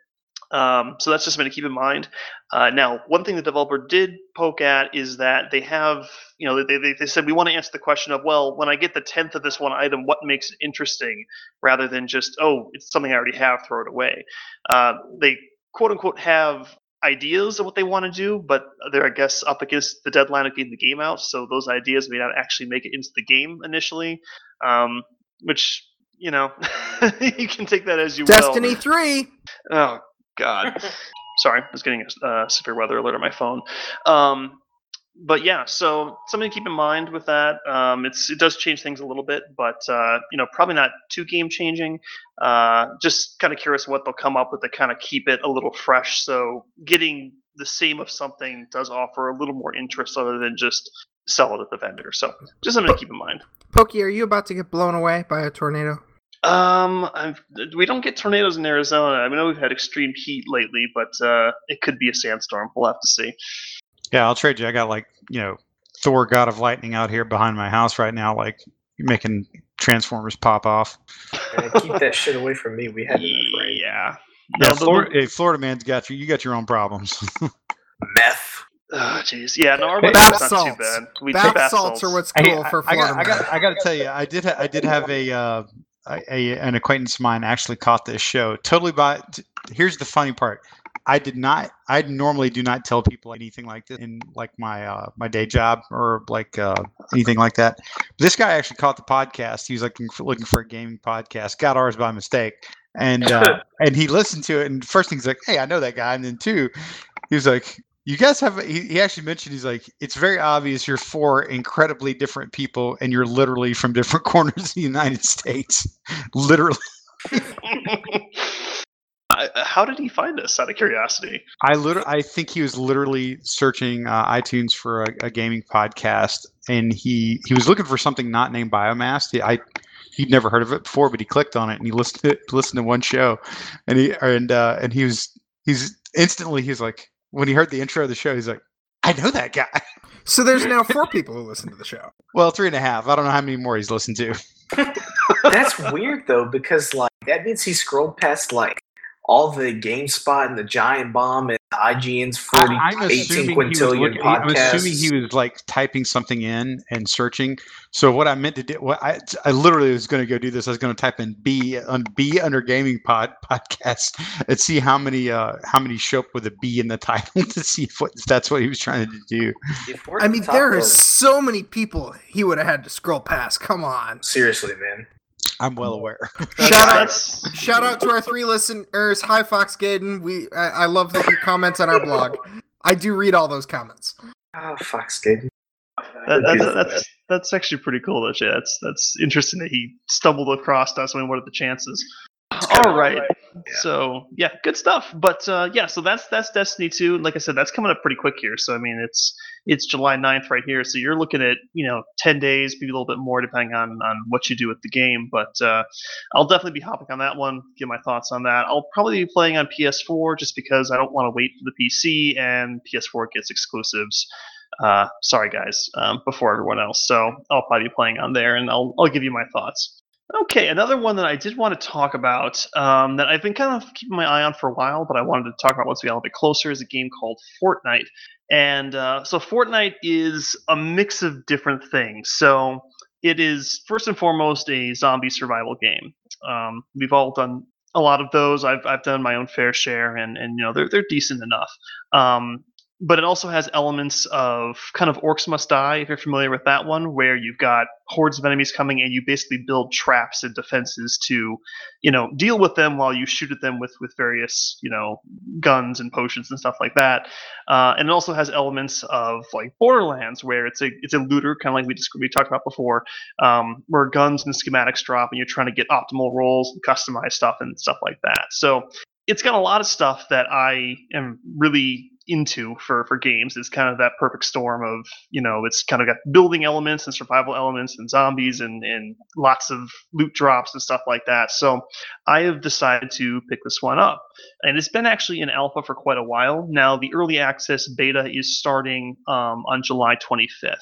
Um, so that's just something to keep in mind. Uh, now, one thing the developer did poke at is that they have, you know, they, they, they said we want to answer the question of, well, when I get the tenth of this one item, what makes it interesting, rather than just, oh, it's something I already have, throw it away. Uh, they quote unquote have ideas of what they want to do, but they're I guess up against the deadline of getting the game out, so those ideas may not actually make it into the game initially. Um, which you know, you can take that as you Destiny will. Destiny three. Oh God. Sorry, I was getting a uh, severe weather alert on my phone. Um, but yeah, so something to keep in mind with that. Um, it's it does change things a little bit, but uh, you know probably not too game changing. Uh, just kind of curious what they'll come up with to kind of keep it a little fresh. So getting the same of something does offer a little more interest other than just sell it at the vendor. So just something to keep in mind. Pokey, are you about to get blown away by a tornado? Um, I've, we don't get tornadoes in Arizona. I know we've had extreme heat lately, but uh, it could be a sandstorm. We'll have to see. Yeah, I'll trade you. I got like you know Thor, God of Lightning, out here behind my house right now, like making Transformers pop off. Man, keep that shit away from me. We had yeah. No, yeah, Florida, hey, Florida man's got you. You got your own problems. Meth. Oh jeez, yeah, no, our bath not salts. too bad. We bath, bath salts, salts are what's cool hey, for Florida. I got, I got, I got to tell you, I did, ha- I did have a, uh, a, a, an acquaintance of mine actually caught this show totally by. Here's the funny part: I did not. I normally do not tell people anything like this in like my uh, my day job or like uh, anything like that. But this guy actually caught the podcast. He was looking for, looking for a gaming podcast. Got ours by mistake, and uh, and he listened to it. And first thing he's like, "Hey, I know that guy." And then two, he was like, "You guys have." He, he actually mentioned he's like, "It's very obvious you're four incredibly different people, and you're literally from different corners of the United States, literally." How did he find us? Out of curiosity, I literally, I think he was literally searching uh, iTunes for a, a, gaming podcast, and he he was looking for something not named Biomass. He, I he'd never heard of it before, but he clicked on it and he listened to listened to one show, and he and uh, and he was he's instantly he's like when he heard the intro of the show, he's like, I know that guy. So there's now four people who listen to the show. Well, three and a half. I don't know how many more he's listened to. That's weird though, because like that means he scrolled past like all the GameSpot and the Giant Bomb and IGN's 40, I, 18 quintillion podcasts. I'm assuming he was like typing something in and searching. So what I meant to do, what I, I literally was going to go do this. I was going to type in B on B under gaming pod podcast and see how many uh how many show up with a B in the title to see if, what, if that's what he was trying to do. I mean, there are so many people he would have had to scroll past. Come on, seriously, man. I'm well aware. shout out, shout out to our three listeners. Hi, Fox Gaiden. We, I, I love that you comment on our blog. I do read all those comments. Oh, Fox Gaiden. That, that's, that's that's actually pretty cool. That yeah, that's that's interesting that he stumbled across us. I mean, what are the chances? All right. Yeah. So yeah, good stuff. But uh, yeah, so that's that's Destiny 2. Like I said, that's coming up pretty quick here. So I mean, it's it's July 9th right here. So you're looking at you know 10 days, maybe a little bit more, depending on on what you do with the game. But uh, I'll definitely be hopping on that one. Give my thoughts on that. I'll probably be playing on PS4 just because I don't want to wait for the PC and PS4 gets exclusives. Uh, sorry guys, um, before everyone else. So I'll probably be playing on there, and I'll I'll give you my thoughts. Okay, another one that I did want to talk about um, that I've been kind of keeping my eye on for a while, but I wanted to talk about once we got a little bit closer is a game called Fortnite. And uh, so Fortnite is a mix of different things. So it is first and foremost a zombie survival game. Um, we've all done a lot of those. I've I've done my own fair share, and and you know they're they're decent enough. Um, but it also has elements of kind of Orcs Must Die, if you're familiar with that one, where you've got hordes of enemies coming and you basically build traps and defenses to, you know, deal with them while you shoot at them with with various, you know, guns and potions and stuff like that. Uh, and it also has elements of like Borderlands, where it's a it's a looter, kind of like we just, we talked about before, um, where guns and schematics drop and you're trying to get optimal rolls and customize stuff and stuff like that. So it's got a lot of stuff that I am really into for for games. is kind of that perfect storm of you know it's kind of got building elements and survival elements and zombies and and lots of loot drops and stuff like that. So I have decided to pick this one up, and it's been actually in alpha for quite a while now. The early access beta is starting um, on July 25th,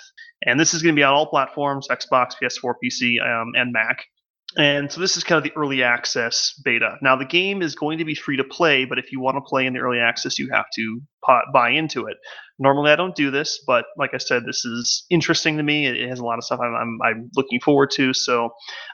and this is going to be on all platforms: Xbox, PS4, PC, um, and Mac. And so this is kind of the early access beta. Now the game is going to be free to play, but if you want to play in the early access, you have to buy into it. Normally I don't do this, but like I said, this is interesting to me. It has a lot of stuff I'm, I'm, I'm looking forward to, so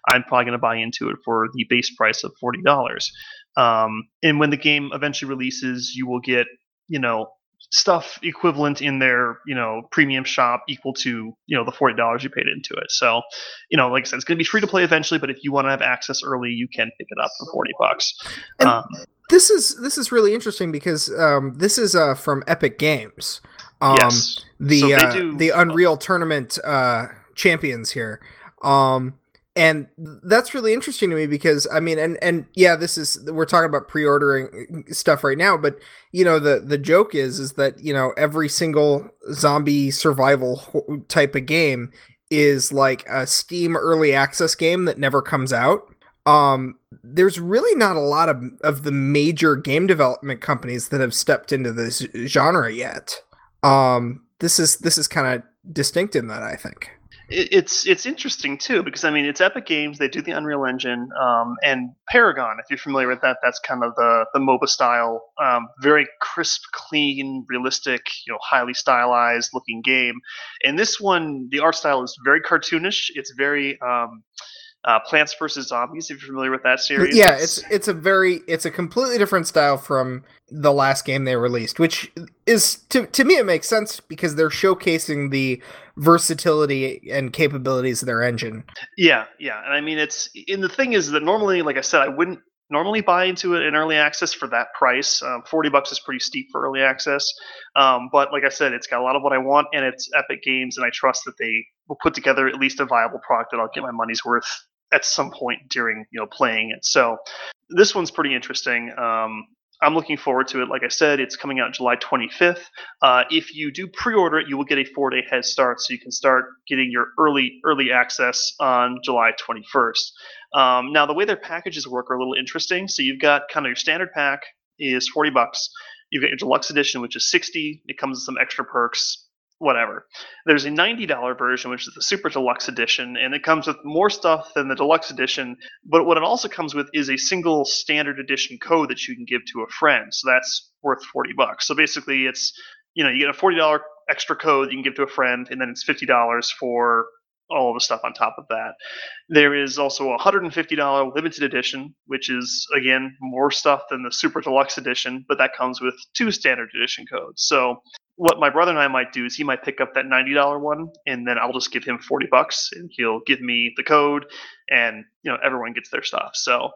I'm probably going to buy into it for the base price of forty dollars. Um, and when the game eventually releases, you will get you know stuff equivalent in their you know premium shop equal to you know the forty dollars you paid into it. So, you know, like I said, it's going to be free to play eventually, but if you want to have access early, you can pick it up for forty bucks. Um, this is this is really interesting because um, this is uh, from Epic Games. Um, yes, the so uh, do, the Unreal Tournament uh, champions here. Um, and that's really interesting to me because i mean and and yeah this is we're talking about pre-ordering stuff right now but you know the the joke is is that you know every single zombie survival type of game is like a steam early access game that never comes out. Um there's really not a lot of of the major game development companies that have stepped into this genre yet. Um this is this is kind of distinct in that i think it's it's interesting too because I mean it's Epic Games. They do the Unreal Engine um, and Paragon. If you're familiar with that, that's kind of the the MOBA style, um, very crisp, clean, realistic, you know, highly stylized looking game. And this one, the art style is very cartoonish. It's very um, uh, Plants vs Zombies. If you're familiar with that series, yeah, it's it's a very it's a completely different style from the last game they released, which is to to me it makes sense because they're showcasing the versatility and capabilities of their engine. Yeah, yeah, and I mean it's and the thing is that normally, like I said, I wouldn't normally buy into it in early access for that price. Um, Forty bucks is pretty steep for early access, um, but like I said, it's got a lot of what I want, and it's Epic Games, and I trust that they will put together at least a viable product that I'll get my money's worth at some point during you know playing it. So this one's pretty interesting. Um, I'm looking forward to it. Like I said, it's coming out July 25th. Uh, if you do pre-order it, you will get a four-day head start, so you can start getting your early early access on July 21st. Um, now, the way their packages work are a little interesting. So you've got kind of your standard pack is 40 bucks. You've got your deluxe edition, which is 60. It comes with some extra perks whatever. There's a $90 version, which is the Super Deluxe Edition, and it comes with more stuff than the Deluxe Edition. But what it also comes with is a single standard edition code that you can give to a friend. So that's worth 40 bucks. So basically, it's you know you get a $40 extra code you can give to a friend, and then it's $50 for all the stuff on top of that. There is also a $150 limited edition, which is again more stuff than the super deluxe edition, but that comes with two standard edition codes. So what my brother and I might do is he might pick up that ninety dollar one, and then I'll just give him forty bucks, and he'll give me the code, and you know everyone gets their stuff. So,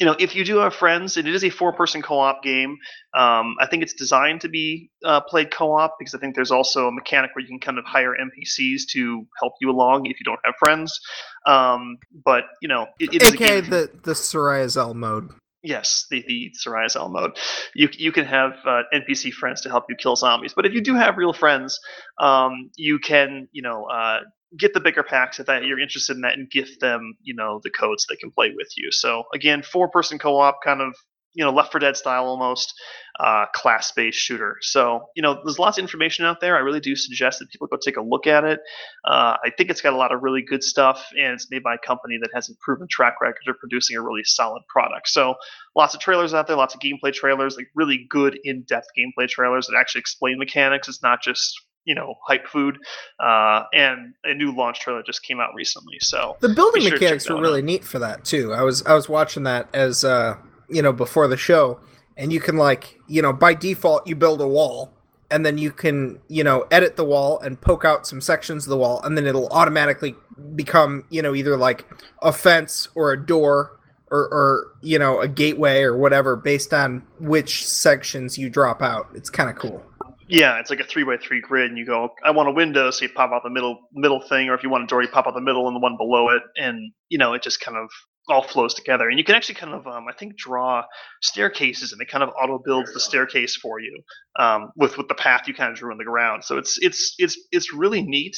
you know, if you do have friends, and it is a four person co op game, um, I think it's designed to be uh, played co op because I think there's also a mechanic where you can kind of hire NPCs to help you along if you don't have friends. Um, but you know, it, it okay, the the Sarayazel mode. Yes, the the Sarayazel mode. You you can have uh, NPC friends to help you kill zombies, but if you do have real friends, um, you can you know uh, get the bigger packs if that you're interested in that and gift them you know the codes they can play with you. So again, four person co op kind of you know Left 4 Dead style almost uh, class based shooter. So you know there's lots of information out there. I really do suggest that people go take a look at it. Uh, I think it's got a lot of really good stuff, and it's made by a company that has a proven track record of producing a really solid product. So lots of trailers out there, lots of gameplay trailers, like really good in depth gameplay trailers that actually explain mechanics. It's not just you know hype food uh, and a new launch trailer just came out recently so the building sure mechanics were really out. neat for that too i was i was watching that as uh you know before the show and you can like you know by default you build a wall and then you can you know edit the wall and poke out some sections of the wall and then it'll automatically become you know either like a fence or a door or, or you know a gateway or whatever based on which sections you drop out. It's kind of cool. Yeah, it's like a three by three grid, and you go, I want a window, so you pop out the middle middle thing, or if you want a door, you pop out the middle and the one below it, and you know it just kind of all flows together. And you can actually kind of, um, I think, draw staircases, and it kind of auto builds the staircase for you um, with with the path you kind of drew in the ground. So it's it's it's it's really neat.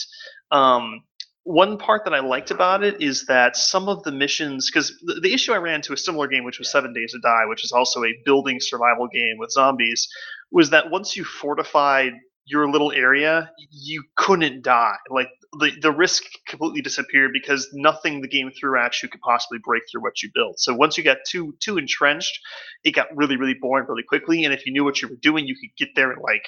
Um, one part that I liked about it is that some of the missions, because the, the issue I ran into a similar game, which was Seven Days to Die, which is also a building survival game with zombies, was that once you fortified your little area, you couldn't die. Like the the risk completely disappeared because nothing the game threw at you could possibly break through what you built. So once you got too too entrenched, it got really really boring really quickly. And if you knew what you were doing, you could get there in like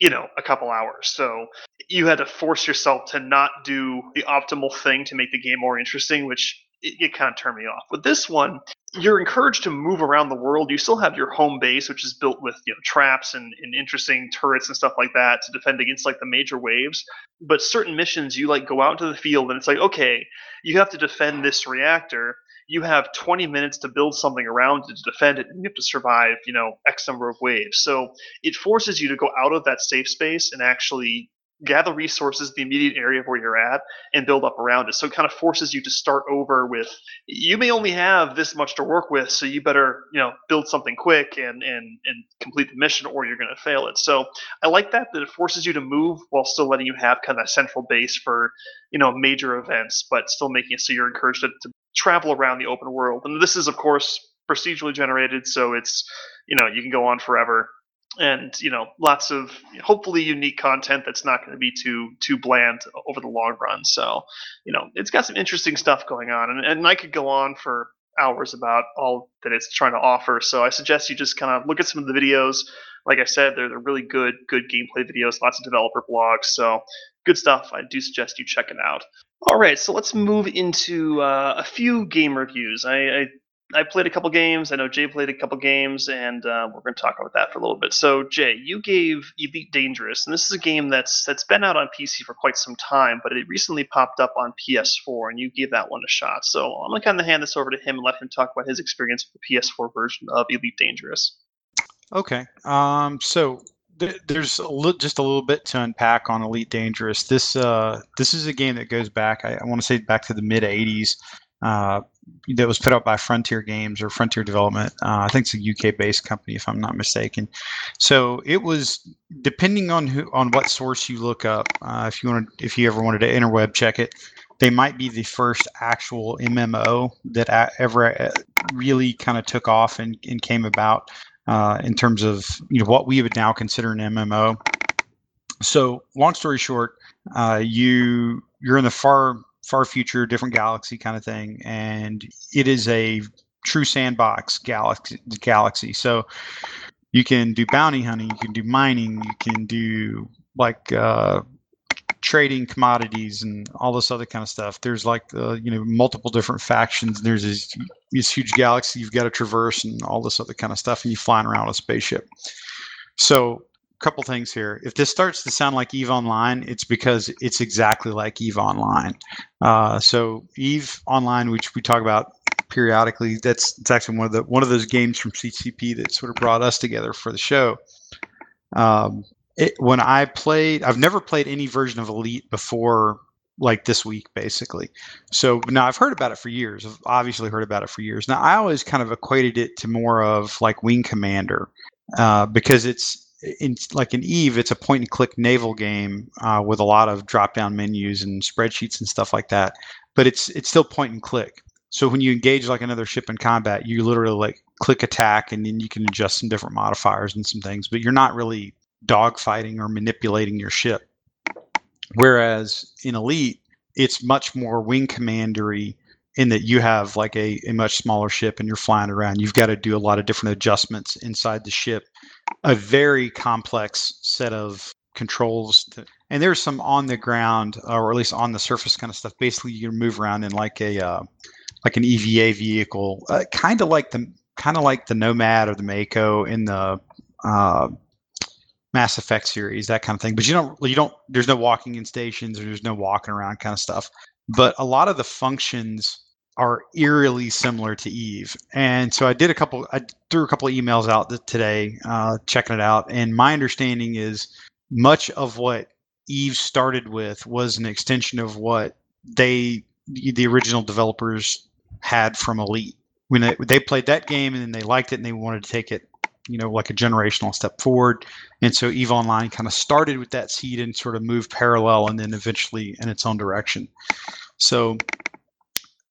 you know a couple hours. So you had to force yourself to not do the optimal thing to make the game more interesting, which it, it kind of turned me off. With this one, you're encouraged to move around the world. You still have your home base, which is built with you know traps and, and interesting turrets and stuff like that to defend against like the major waves. But certain missions, you like go out into the field and it's like, okay, you have to defend this reactor. You have 20 minutes to build something around it to defend it, and you have to survive, you know, X number of waves. So it forces you to go out of that safe space and actually gather resources the immediate area of where you're at and build up around it. So it kind of forces you to start over with you may only have this much to work with so you better you know build something quick and and and complete the mission or you're going to fail it. So i like that that it forces you to move while still letting you have kind of a central base for you know major events but still making it so you're encouraged to, to travel around the open world. And this is of course procedurally generated so it's you know you can go on forever and you know lots of hopefully unique content that's not going to be too too bland over the long run. So you know it's got some interesting stuff going on and, and i could go on for hours about all that it's trying to offer. So i suggest you just kind of look at some of the videos. Like i said they're, they're really good good gameplay videos lots of developer blogs. So good stuff. I do suggest you check it out. All right so let's move into uh, a few game reviews. I, I I played a couple games. I know Jay played a couple games, and uh, we're going to talk about that for a little bit. So, Jay, you gave Elite Dangerous, and this is a game that's that's been out on PC for quite some time, but it recently popped up on PS4, and you gave that one a shot. So, I'm going to kind of hand this over to him and let him talk about his experience with the PS4 version of Elite Dangerous. Okay. Um, so th- there's a li- just a little bit to unpack on Elite Dangerous. This uh, this is a game that goes back. I, I want to say back to the mid '80s. Uh, that was put out by Frontier Games or Frontier Development. Uh, I think it's a UK-based company, if I'm not mistaken. So it was depending on who on what source you look up. Uh, if you want, if you ever wanted to interweb check it, they might be the first actual MMO that ever uh, really kind of took off and, and came about uh, in terms of you know what we would now consider an MMO. So long story short, uh, you you're in the far far future, different galaxy kind of thing, and it is a true sandbox galaxy. Galaxy. So you can do bounty hunting, you can do mining, you can do like uh, trading commodities and all this other kind of stuff. There's like the you know multiple different factions. There's this, this huge galaxy you've got to traverse and all this other kind of stuff, and you're flying around a spaceship. So couple things here. If this starts to sound like Eve Online, it's because it's exactly like Eve Online. Uh, so Eve Online, which we talk about periodically, that's it's actually one of the one of those games from CCP that sort of brought us together for the show. Um, it, when I played, I've never played any version of Elite before like this week basically so now i've heard about it for years i've obviously heard about it for years now i always kind of equated it to more of like wing commander uh, because it's in like in Eve, it's a point and click naval game uh, with a lot of drop down menus and spreadsheets and stuff like that. But it's it's still point and click. So when you engage like another ship in combat, you literally like click attack and then you can adjust some different modifiers and some things, but you're not really dogfighting or manipulating your ship. Whereas in Elite, it's much more wing commandery in that you have like a, a much smaller ship and you're flying around. You've got to do a lot of different adjustments inside the ship a very complex set of controls to, and there's some on the ground or at least on the surface kind of stuff basically you move around in like a uh, like an eva vehicle uh, kind of like the kind of like the nomad or the mako in the uh, Mass Effect series, that kind of thing. But you don't you don't there's no walking in stations or there's no walking around kind of stuff. But a lot of the functions are eerily similar to Eve. And so I did a couple I threw a couple of emails out today uh, checking it out. And my understanding is much of what Eve started with was an extension of what they the original developers had from Elite. When they, they played that game and then they liked it and they wanted to take it you know like a generational step forward. And so eve online kind of started with that seed and sort of moved parallel and then eventually in its own direction. So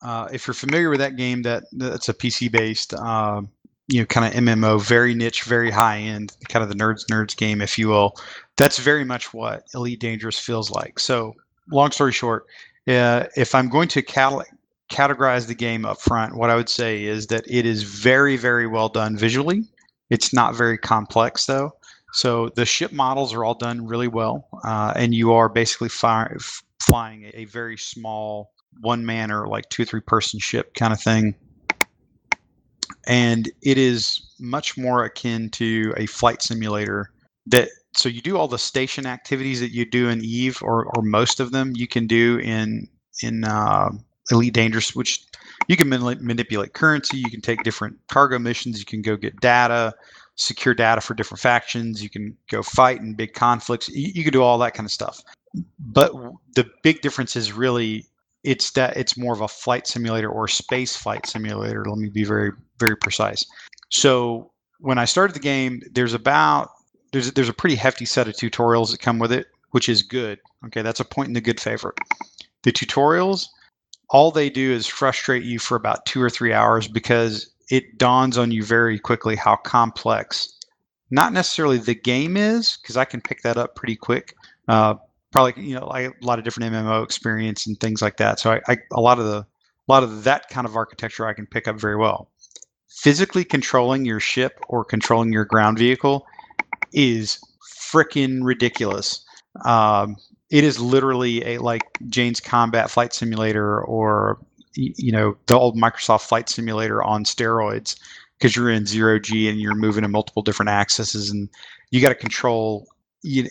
uh, if you're familiar with that game that that's a pc based uh, you know kind of mmo very niche very high end kind of the nerds nerds game if you will that's very much what elite dangerous feels like so long story short uh, if i'm going to categorize the game up front, what I would say is that it is very, very well done visually. It's not very complex though. So the ship models are all done really well, uh, and you are basically fly, flying a very small one man or like two three person ship kind of thing. And it is much more akin to a flight simulator that so you do all the station activities that you do in Eve or, or most of them you can do in in uh, Elite Dangerous, which you can manipulate currency. You can take different cargo missions. You can go get data, secure data for different factions. You can go fight in big conflicts. You, you can do all that kind of stuff. But the big difference is really it's that it's more of a flight simulator or space flight simulator. Let me be very very precise. So when I started the game, there's about there's there's a pretty hefty set of tutorials that come with it, which is good. Okay, that's a point in the good favor. The tutorials all they do is frustrate you for about two or three hours because it dawns on you very quickly how complex not necessarily the game is because i can pick that up pretty quick uh, probably you know a lot of different mmo experience and things like that. So I, I a lot of the a lot of that kind of architecture i can pick up very well. Physically controlling your ship or controlling your ground vehicle is freaking ridiculous. Um, it is literally a like Jane's Combat Flight Simulator or you know the old Microsoft Flight Simulator on steroids because you're in zero G and you're moving in multiple different axes and you got to control you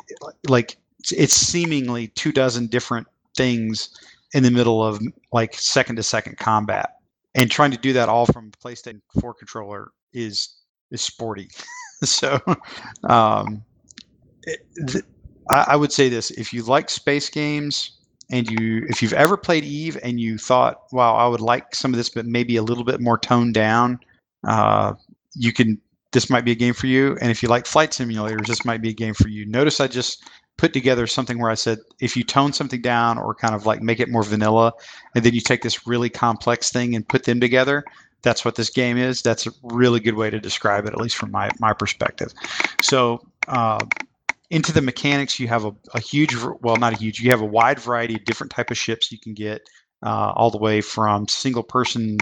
like it's seemingly two dozen different things in the middle of like second to second combat and trying to do that all from PlayStation 4 controller is is sporty so um it, I, I would say this: if you like space games and you if you've ever played Eve and you thought, "Wow, I would like some of this, but maybe a little bit more toned down," uh, you can. This might be a game for you. And if you like flight simulators, this might be a game for you. Notice I just put together something where I said if you tone something down or kind of like make it more vanilla, and then you take this really complex thing and put them together, that's what this game is. That's a really good way to describe it, at least from my my perspective. So. Uh, into the mechanics you have a, a huge well not a huge you have a wide variety of different type of ships you can get uh, all the way from single person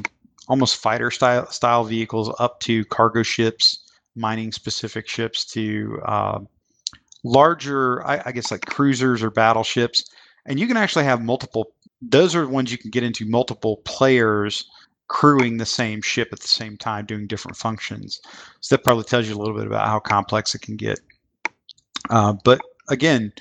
almost fighter style style vehicles up to cargo ships mining specific ships to uh, larger I, I, guess like cruisers or battleships and you can actually have multiple those are the ones you can get into multiple players crewing the same ship at the same time doing different functions. So that probably tells you a little bit about how complex it can get. Uh, but again,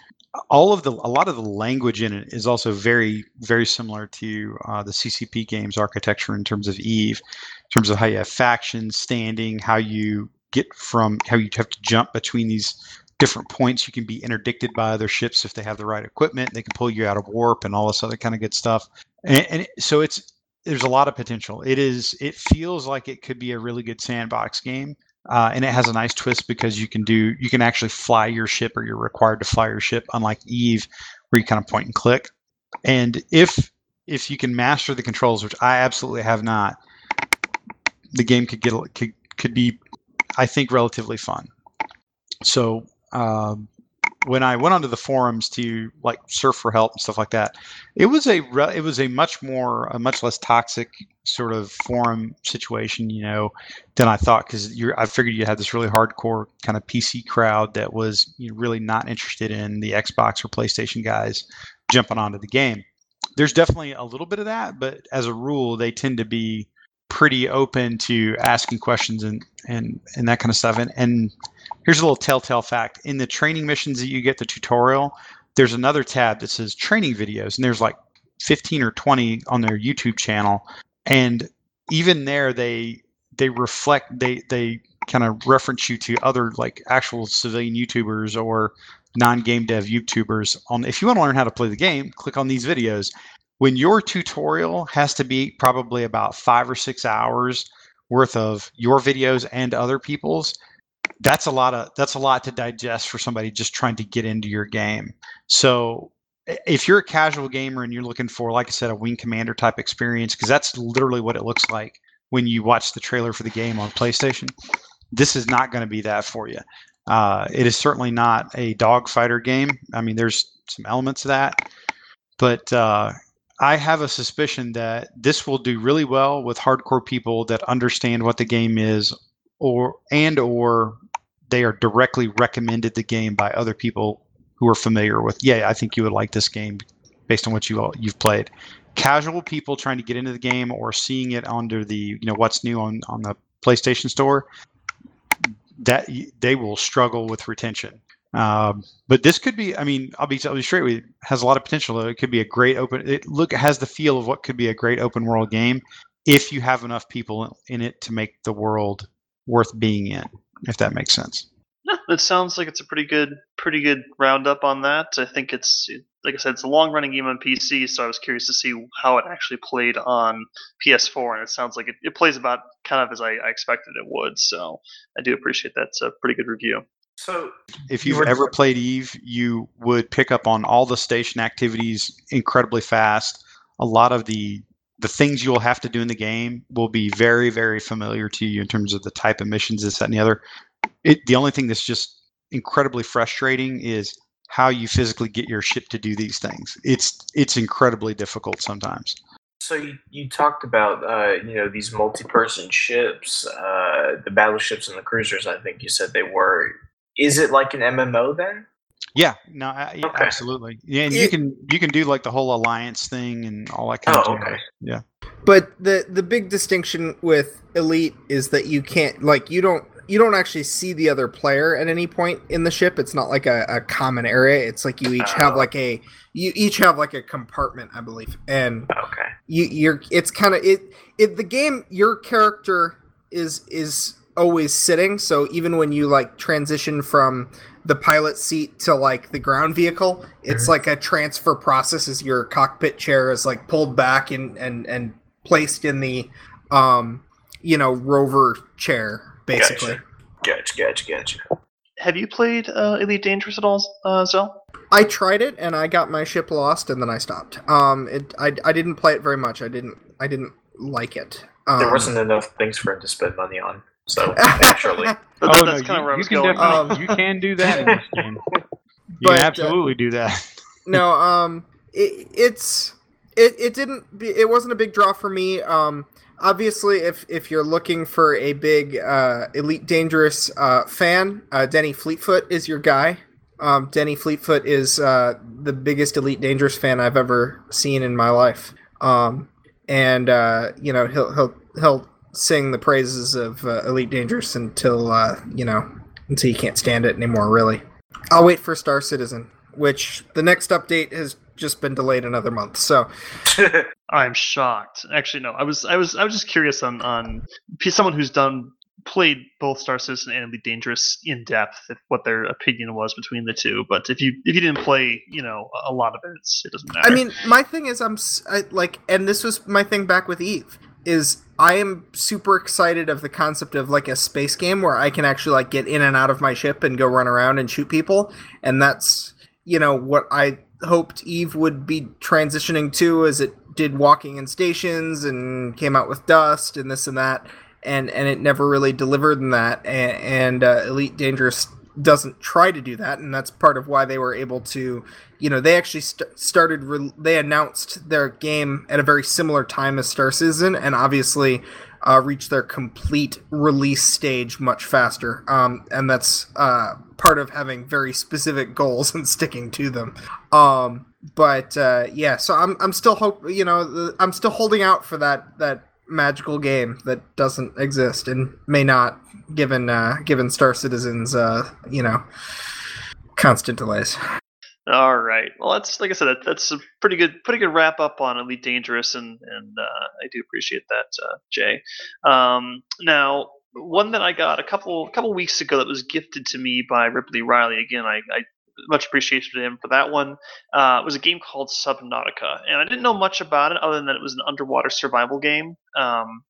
all of the a lot of the language in it is also very very similar to uh, the CCP games architecture in terms of Eve, in terms of how you have factions, standing, how you get from how you have to jump between these different points. You can be interdicted by other ships if they have the right equipment. They can pull you out of warp and all this other kind of good stuff. And, and so it's there's a lot of potential. It is it feels like it could be a really good sandbox game. Uh, and it has a nice twist because you can do you can actually fly your ship or you're required to fly your ship unlike eve where you kind of point and click and if if you can master the controls which i absolutely have not the game could get could, could be i think relatively fun so um, when I went onto the forums to like surf for help and stuff like that, it was a it was a much more a much less toxic sort of forum situation, you know, than I thought because you I figured you had this really hardcore kind of PC crowd that was you know, really not interested in the Xbox or PlayStation guys jumping onto the game. There's definitely a little bit of that, but as a rule, they tend to be pretty open to asking questions and and and that kind of stuff. And and here's a little telltale fact: in the training missions that you get the tutorial, there's another tab that says training videos, and there's like 15 or 20 on their YouTube channel, and even there they they reflect they they kind of reference you to other like actual civilian YouTubers or non-game dev YouTubers on if you want to learn how to play the game, click on these videos. When your tutorial has to be probably about 5 or 6 hours worth of your videos and other people's, that's a lot of that's a lot to digest for somebody just trying to get into your game. So if you're a casual gamer and you're looking for like I said a wing commander type experience because that's literally what it looks like when you watch the trailer for the game on PlayStation, this is not going to be that for you. Uh, it is certainly not a dogfighter game. I mean, there's some elements of that, but uh, I have a suspicion that this will do really well with hardcore people that understand what the game is, or and or they are directly recommended the game by other people who are familiar with. Yeah, I think you would like this game based on what you all, you've played. Casual people trying to get into the game or seeing it under the you know what's new on on the PlayStation Store that they will struggle with retention. Um, but this could be, I mean, I'll be, I'll be straight with you, has a lot of potential. It could be a great open, it look, has the feel of what could be a great open world game if you have enough people in it to make the world worth being in, if that makes sense. No, it sounds like it's a pretty good, pretty good roundup on that. I think it's, like I said, it's a long running game on PC, so I was curious to see how it actually played on PS4, and it sounds like it, it plays about kind of as I, I expected it would. So I do appreciate that. It's a pretty good review. So, if you've ever played Eve, you would pick up on all the station activities incredibly fast. A lot of the the things you'll have to do in the game will be very, very familiar to you in terms of the type of missions, this, that, and the other. It, the only thing that's just incredibly frustrating is how you physically get your ship to do these things. It's it's incredibly difficult sometimes. So you, you talked about uh, you know these multi-person ships, uh, the battleships and the cruisers. I think you said they were. Is it like an MMO then? Yeah, no, I, okay. absolutely. Yeah, and it, you can you can do like the whole alliance thing and all that kind oh, of okay. Yeah. But the the big distinction with Elite is that you can't like you don't you don't actually see the other player at any point in the ship. It's not like a, a common area. It's like you each oh. have oh. like a you each have like a compartment, I believe, and okay, you you're it's kind of it it the game. Your character is is always sitting, so even when you like transition from the pilot seat to like the ground vehicle, it's like a transfer process as your cockpit chair is like pulled back and and and placed in the um you know rover chair basically. Gotcha, gotcha, gotcha. Have you played uh, Elite Dangerous at all, uh, Zell? I tried it and I got my ship lost and then I stopped. Um, it I, I didn't play it very much. I didn't I didn't like it. Um, there wasn't enough things for him to spend money on, so naturally. but oh, that's no, kind of where you, I was going. Can um, you can do that in this game. You but, uh, absolutely uh, do that. no, um, it, it's it, it didn't be, it wasn't a big draw for me. Um, obviously, if if you're looking for a big uh, Elite Dangerous uh, fan, uh, Denny Fleetfoot is your guy. Um, Denny Fleetfoot is uh, the biggest Elite Dangerous fan I've ever seen in my life. Um, and uh, you know he'll he'll he'll sing the praises of uh, Elite Dangerous until you know until you can't stand it anymore. Really, I'll wait for Star Citizen, which the next update has just been delayed another month. So I'm shocked. Actually, no. I was I was I was just curious on on someone who's done played both Star Citizen and Elite Dangerous in depth, if what their opinion was between the two. But if you if you didn't play, you know, a lot of it, it doesn't matter. I mean, my thing is, I'm I, like, and this was my thing back with Eve is I am super excited of the concept of like a space game where I can actually like get in and out of my ship and go run around and shoot people, and that's you know what I hoped Eve would be transitioning to as it did walking in stations and came out with dust and this and that. And and it never really delivered in that. And, and uh, elite dangerous doesn't try to do that and that's part of why they were able to you know they actually st- started re- they announced their game at a very similar time as star citizen and obviously uh, reach their complete release stage much faster. Um, and that's uh, part of having very specific goals and sticking to them. Um, but uh, yeah, so I'm I'm still hope you know I'm still holding out for that that magical game that doesn't exist and may not, given uh, given Star Citizen's uh, you know constant delays. All right. Well, that's like I said. That, that's a pretty good, pretty good wrap up on Elite Dangerous, and and uh, I do appreciate that, uh, Jay. Um, now, one that I got a couple a couple weeks ago that was gifted to me by Ripley Riley. Again, I, I much appreciation to him for that one. Uh, it was a game called Subnautica, and I didn't know much about it other than that it was an underwater survival game. Um,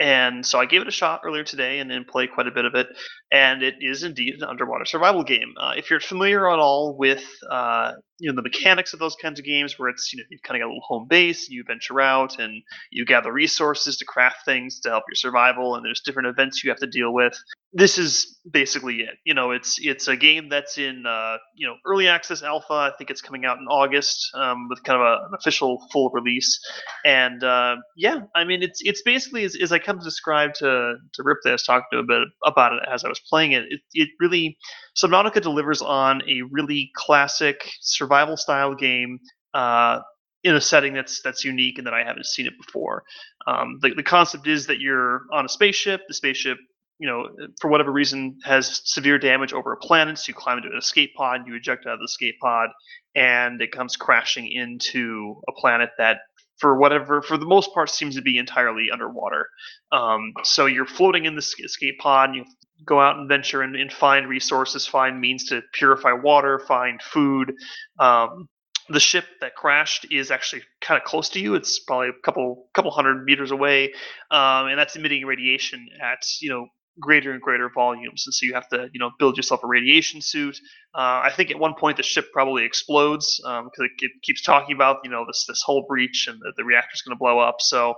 and so I gave it a shot earlier today and, then played quite a bit of it. And it is indeed an underwater survival game. Uh, if you're familiar at all with uh, you know the mechanics of those kinds of games, where it's you know you've kind of got a little home base, you venture out and you gather resources to craft things to help your survival, and there's different events you have to deal with this is basically it. You know, it's it's a game that's in uh, you know early access alpha. I think it's coming out in August um, with kind of a, an official full release. And uh, yeah, I mean, it's it's basically as, as I kind of described to to Rip. that I was talking to a bit about it as I was playing it. It, it really Subnautica delivers on a really classic survival style game. Uh, in a setting that's that's unique and that I haven't seen it before. Um, the, the concept is that you're on a spaceship. The spaceship you know, for whatever reason, has severe damage over a planet. So you climb into an escape pod, you eject out of the escape pod, and it comes crashing into a planet that, for whatever, for the most part, seems to be entirely underwater. Um, so you're floating in this escape pod, you go out and venture and, and, find resources, find means to purify water, find food. Um, the ship that crashed is actually kind of close to you. It's probably a couple couple hundred meters away, um, and that's emitting radiation at you know greater and greater volumes, and so you have to you know build yourself a radiation suit. Uh, I think at one point the ship probably explodes because um, it, it, keeps talking about you know this this whole breach and the, the reactor's going to blow up. So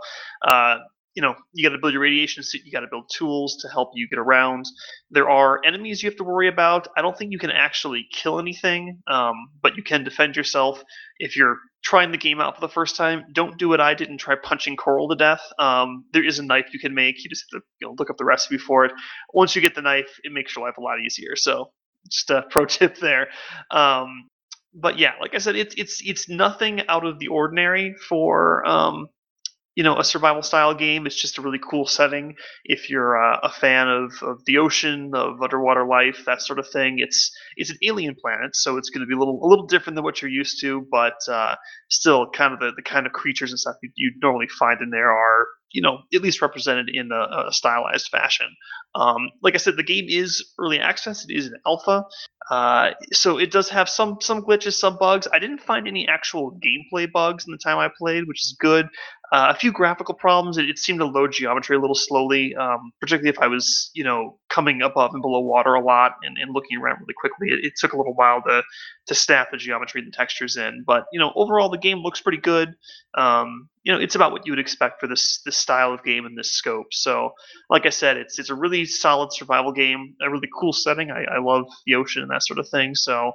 uh, you know you got to build your radiation suit. You got to build tools to help you get around. There are enemies you have to worry about. I don't think you can actually kill anything, um, but you can defend yourself if you're trying the game out for the first time, don't do what I did and try punching coral to death. Um, there is a knife you can make. You just have to you know, look up the recipe for it. Once you get the knife, it makes your life a lot easier. So, just a pro tip there. Um, but yeah, like I said, it's it's it's nothing out of the ordinary for um, you know a survival style game. It's just a really cool setting. If you're uh, a fan of, of the ocean of underwater life that sort of thing it's it's an alien planet so it's going to be a little a little different than what you're used to but uh, still kind of the, the kind of creatures and stuff you, you normally find in there are you know at least represented in a, a stylized fashion. Um, like i said the game is early access. It is an alpha. Uh, so it does have some some glitches some bugs. I didn't find any actual gameplay bugs in the time i played which is good uh, a few graphical problems. It, it, seemed to load geometry a little slowly, um, particularly if I was, you know, coming above and below water a lot and, and looking around really quickly. It, it, took a little while to to snap the geometry and the textures in. But you know, overall, the game looks pretty good. Um, you know, it's about what you would expect for this this style of game and this scope. So, like I said, it's it's a really solid survival game, a really cool setting. I, I love the ocean and that sort of thing. So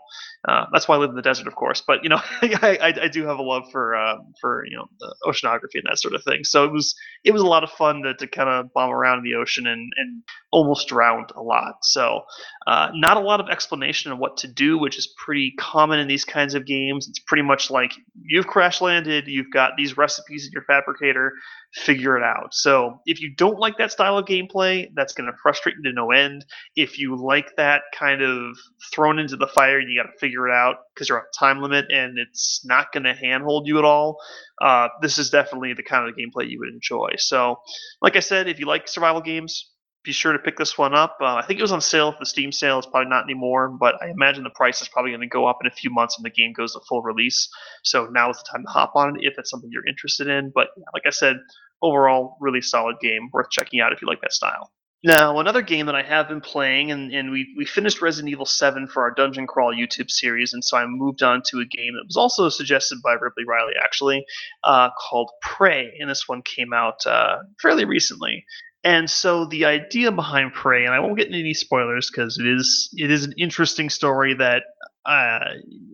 uh, that's why I live in the desert, of course. But you know, I, I, I, do have a love for uh, for you know oceanography and that sort of thing. So it was it was a lot of fun to, to kind of bomb around in the ocean and and almost drowned a lot. So uh, not a lot of explanation of what to do, which is pretty common in these kinds of games. It's pretty much like you've crash landed, you've got these recipes in your fabricator, figure it out. So if you don't like that style of gameplay, that's going to frustrate you to no end. If you like that kind of thrown into the fire and you got to figure it out because you're on a time limit and it's not going to handhold you at all, uh, this is definitely the kind of gameplay you would enjoy. So, like I said, if you like survival games, be sure to pick this one up. Uh, I think it was on sale the Steam sale. It's probably not anymore, but I imagine the price is probably going to go up in a few months when the game goes to full release. So now is the time to hop on it if it's something you're interested in. But like I said, overall, really solid game, worth checking out if you like that style. Now, another game that I have been playing, and, and we, we finished Resident Evil 7 for our Dungeon Crawl YouTube series, and so I moved on to a game that was also suggested by Ripley Riley, actually, uh, called Prey, and this one came out uh, fairly recently. And so the idea behind Prey, and I won't get into any spoilers because it is it is an interesting story that uh,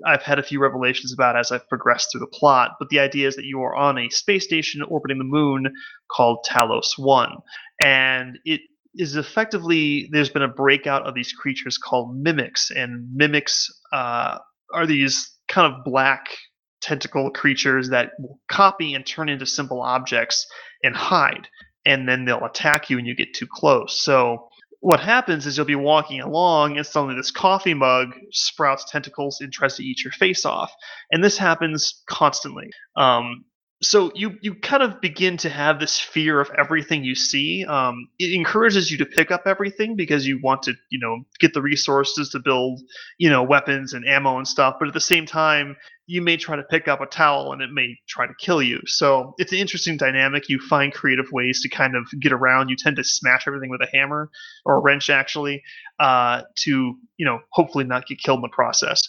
I've had a few revelations about as I've progressed through the plot, but the idea is that you are on a space station orbiting the moon called Talos 1. And it is effectively, there's been a breakout of these creatures called mimics. And mimics uh, are these kind of black tentacle creatures that will copy and turn into simple objects and hide, and then they'll attack you when you get too close. So what happens is you'll be walking along and suddenly this coffee mug sprouts tentacles and tries to eat your face off and this happens constantly um, so you you kind of begin to have this fear of everything you see. Um, it encourages you to pick up everything because you want to you know get the resources to build you know weapons and ammo and stuff. But at the same time, you may try to pick up a towel and it may try to kill you. So it's an interesting dynamic. You find creative ways to kind of get around. You tend to smash everything with a hammer or a wrench actually uh, to you know hopefully not get killed in the process.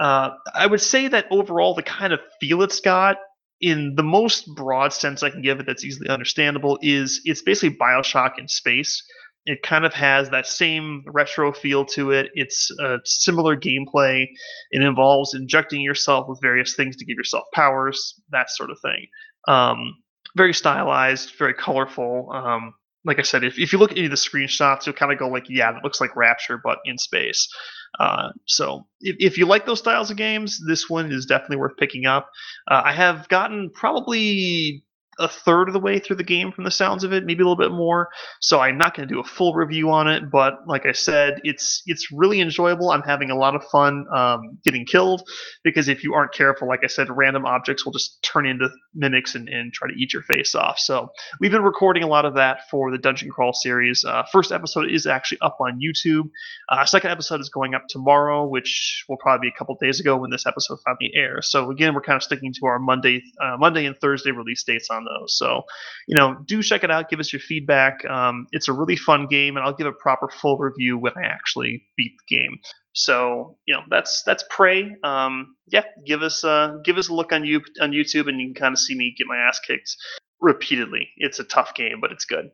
Uh, I would say that overall, the kind of feel it's got in the most broad sense I can give it that's easily understandable is it's basically Bioshock in space. It kind of has that same retro feel to it. It's a similar gameplay. It involves injecting yourself with various things to give yourself powers, that sort of thing. Um, very stylized, very colorful. Um, like I said, if, if you look at any of the screenshots, you'll kind of go like, yeah, that looks like Rapture, but in space. Uh, so if, if you like those styles of games, this one is definitely worth picking up. Uh, I have gotten probably a third of the way through the game from the sounds of it, maybe a little bit more. So I'm not going to do a full review on it, but like I said, it's it's really enjoyable. I'm having a lot of fun um, getting killed because if you aren't careful, like I said, random objects will just turn into mimics and, and try to eat your face off. So we've been recording a lot of that for the Dungeon Crawl series. Uh, first episode is actually up on YouTube. Uh, second episode is going up tomorrow, which will probably be a couple days ago when this episode finally airs. So again, we're kind of sticking to our Monday, uh, Monday and Thursday release dates on those. So, you know, do check it out. Give us your feedback. Um, it's a really fun game, and I'll give a proper full review when I actually beat the game. So, you know, that's that's Prey. Um, yeah, give us uh, give us a look on you on YouTube, and you can kind of see me get my ass kicked repeatedly. It's a tough game, but it's good.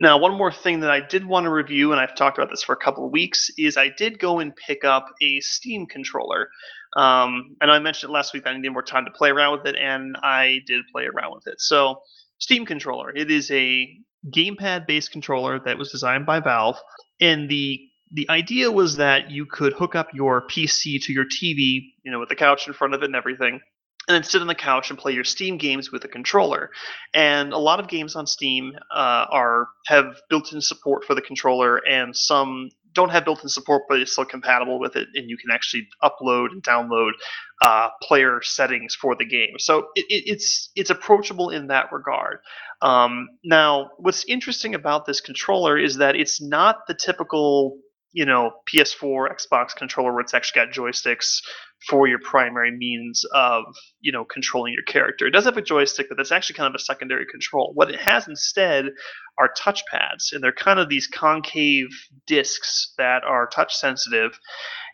Now, one more thing that I did want to review, and I've talked about this for a couple of weeks, is I did go and pick up a Steam controller. Um, and I mentioned it last week that I needed more time to play around with it, and I did play around with it. So, Steam controller. It is a gamepad-based controller that was designed by Valve, and the the idea was that you could hook up your PC to your TV, you know, with the couch in front of it and everything, and then sit on the couch and play your Steam games with a controller. And a lot of games on Steam uh, are have built-in support for the controller, and some don't have built-in support, but it's still compatible with it, and you can actually upload and download uh, player settings for the game. So it, it, it's it's approachable in that regard. Um, now, what's interesting about this controller is that it's not the typical you know PS4, Xbox controller where it's actually got joysticks for your primary means of you know controlling your character. It does have a joystick, but that's actually kind of a secondary control. What it has instead are touch pads, and they're kind of these concave discs that are touch sensitive,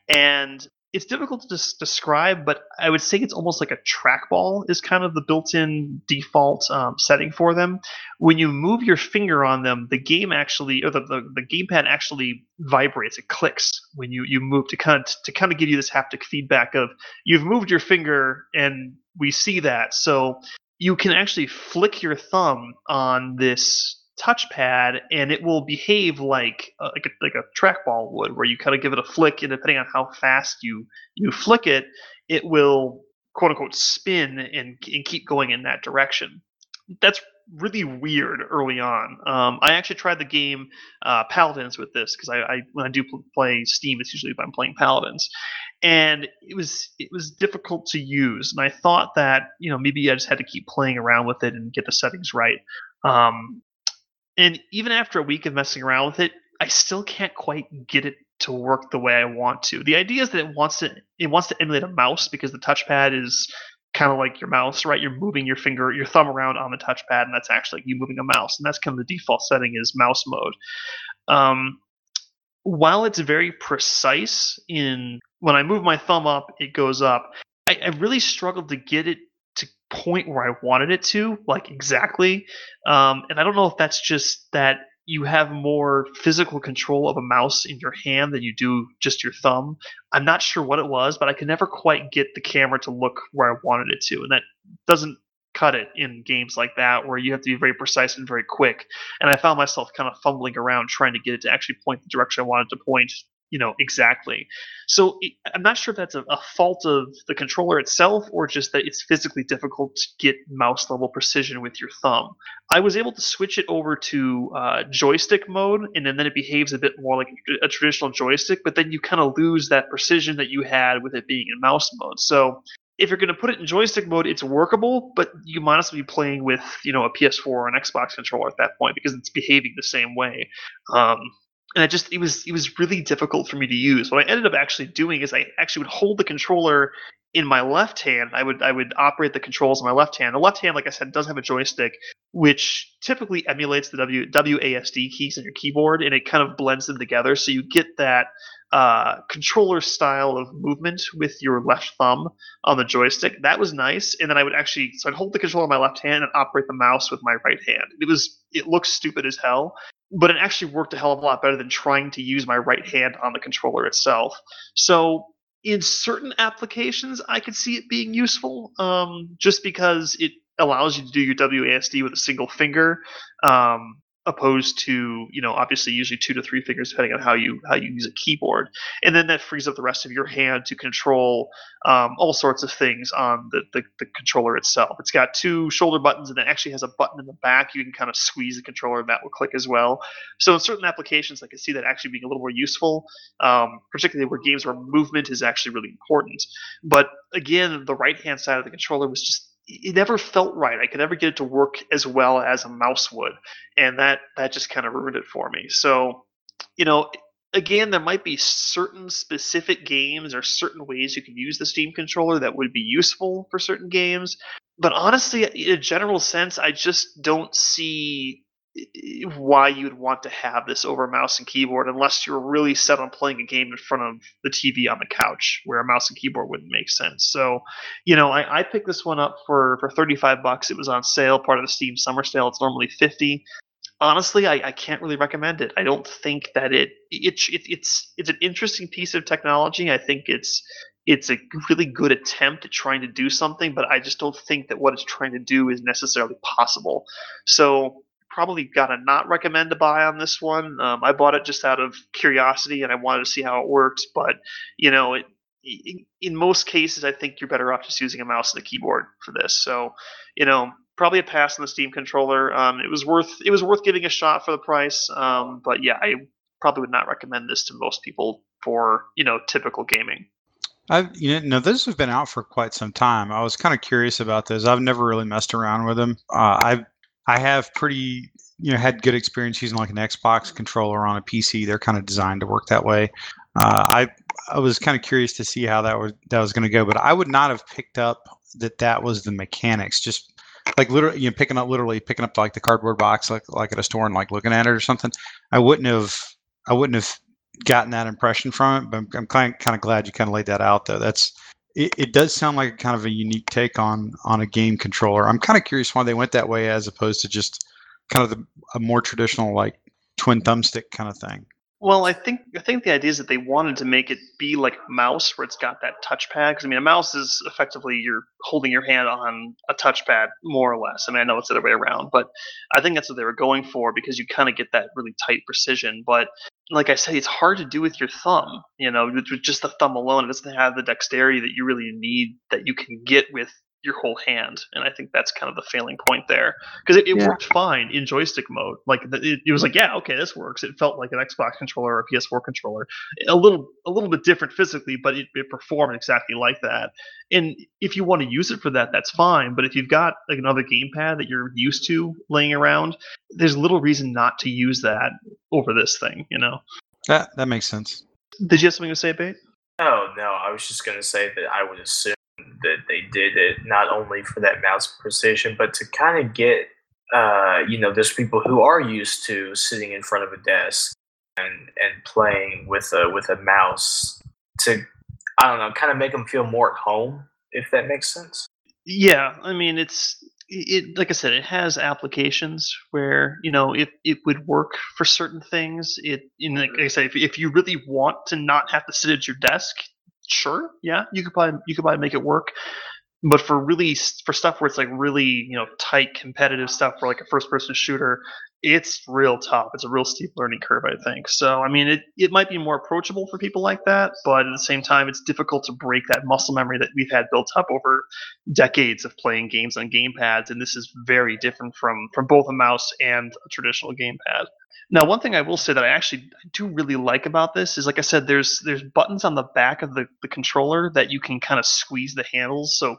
and it's difficult to des- describe, but I would say it's almost like a trackball is kind of the built-in default um, setting for them. When you move your finger on them, the game actually, or the, the, the gamepad actually vibrates. It clicks when you, you move to kind of to kind of give you this haptic feedback of you've moved your finger and we see that. So you can actually flick your thumb on this touchpad and it will behave like a, like a, like a trackball would where you kind of give it a flick and depending on how fast you you flick it it will quote unquote spin and, and keep going in that direction. That's really weird early on. Um, i actually tried the game uh, paladins with this because I, I, when i do play steam it's usually if i'm playing paladins. And it was it was difficult to use and i thought that you know maybe i just had to keep playing around with it and get the settings right. Um, and even after a week of messing around with it, I still can't quite get it to work the way I want to. The idea is that it wants to it wants to emulate a mouse because the touchpad is kind of like your mouse, right? You're moving your finger, your thumb around on the touchpad, and that's actually like you moving a mouse, and that's kind of the default setting is mouse mode. Um, while it's very precise in when I move my thumb up, it goes up. I, I really struggled to get it point where I wanted it to, like exactly. Um, and I don't know if that's just that you have more physical control of a mouse in your hand than you do just your thumb. I'm not sure what it was, but I could never quite get the camera to look where I wanted it to, and that doesn't cut it in games like that where you have to be very precise and very quick. And I found myself kind of fumbling around trying to get it to actually point the direction I wanted to point you know exactly. So I'm not sure if that's a, a, fault of the controller itself or just that it's physically difficult to get mouse level precision with your thumb. I was able to switch it over to uh, joystick mode, and then, then it behaves a bit more like a traditional joystick, but then you kind of lose that precision that you had with it being in mouse mode. So if you're going to put it in joystick mode, it's workable, but you might as well be playing with you know a PS4 or an Xbox controller at that point because it's behaving the same way. Um, and I just it was it was really difficult for me to use. What I ended up actually doing is I actually would hold the controller in my left hand. I would I would operate the controls in my left hand. The left hand, like I said, does have a joystick, which typically emulates the W WASD keys on your keyboard, and it kind of blends them together. So you get that uh, controller style of movement with your left thumb on the joystick. That was nice. And then I would actually so I'd hold the controller in my left hand and operate the mouse with my right hand. It was it looks stupid as hell, but it actually worked a hell of a lot better than trying to use my right hand on the controller itself. So in certain applications, I could see it being useful, um, just because it allows you to do your WASD with a single finger. Um, opposed to you know obviously usually two to three fingers depending on how you how you use a keyboard. And then that frees up the rest of your hand to control um, all sorts of things on the, the, the controller itself. It's got two shoulder buttons and it actually has a button in the back. You can kind of squeeze the controller and that will click as well. So in certain applications i can see that actually being a little more useful um, particularly where games where movement is actually really important. But again the right hand side of the controller was just it never felt right. I could never get it to work as well as a mouse would, and that that just kind of ruined it for me. So, you know, again, there might be certain specific games or certain ways you can use the Steam controller that would be useful for certain games, but honestly, in a general sense, I just don't see why you'd want to have this over mouse and keyboard unless you're really set on playing a game in front of the TV on the couch where a mouse and keyboard wouldn't make sense. So, you know, I, I picked this one up for, for 35 bucks. It was on sale, part of the Steam summer sale. It's normally 50. Honestly, I, I can't really recommend it. I don't think that it, it, it it's it's an interesting piece of technology. I think it's it's a really good attempt at trying to do something, but I just don't think that what it's trying to do is necessarily possible. So probably got to not recommend to buy on this one. Um, I bought it just out of curiosity and I wanted to see how it works, but you know, it, in most cases, I think you're better off just using a mouse and a keyboard for this. So, you know, probably a pass on the Steam controller. Um, it was worth it was worth giving a shot for the price, um, but yeah, I probably would not recommend this to most people for you know typical gaming. I've you know those have been out for quite some time. I was kind of curious about those. I've never really messed around with them. Uh, I've I have pretty, you know, had good experience using like an Xbox controller on a PC. They're kind of designed to work that way. Uh, I I was kind of curious to see how that was that was going to go, but I would not have picked up that that was the mechanics. Just like literally, you know, picking up literally picking up like the cardboard box, like like at a store and like looking at it or something. I wouldn't have I wouldn't have gotten that impression from it. But I'm, I'm kind of, kind of glad you kind of laid that out though. That's it, it does sound like kind of a unique take on on a game controller. I'm kind of curious why they went that way as opposed to just kind of the, a more traditional like twin thumbstick kind of thing. Well, I think I think the idea is that they wanted to make it be like a mouse, where it's got that touchpad. Because I mean, a mouse is effectively you're holding your hand on a touchpad, more or less. I mean, I know it's the other way around, but I think that's what they were going for because you kind of get that really tight precision. But like I said, it's hard to do with your thumb. You know, with, with just the thumb alone, it doesn't have the dexterity that you really need that you can get with your whole hand, and I think that's kind of the failing point there because it, it yeah. worked fine in joystick mode. Like it, it, was like, yeah, okay, this works. It felt like an Xbox controller or a PS4 controller, a little a little bit different physically, but it, it performed exactly like that. And if you want to use it for that, that's fine. But if you've got like another gamepad that you're used to laying around, there's little reason not to use that over this thing. You know. That that makes sense. Did you have something to say, Bait? Oh no, I was just gonna say that I would assume that they did it not only for that mouse precision, but to kind of get, uh, you know, there's people who are used to sitting in front of a desk and and playing with a with a mouse to, I don't know, kind of make them feel more at home, if that makes sense. Yeah, I mean, it's it like I said, it has applications where you know it, it would work for certain things. It, in like I say, if, if you really want to not have to sit at your desk, sure, yeah, you could probably you could probably make it work. But for really for stuff where it's like really you know tight competitive stuff for like a first person shooter, it's real tough. It's a real steep learning curve, I think. So, I mean, it, it might be more approachable for people like that, but at the same time, it's difficult to break that muscle memory that we've had built up over decades of playing games on gamepads. And this is very different from from both a mouse and a traditional gamepad. Now, one thing I will say that I actually do really like about this is, like I said, there's there's buttons on the back of the, the controller that you can kind of squeeze the handles. So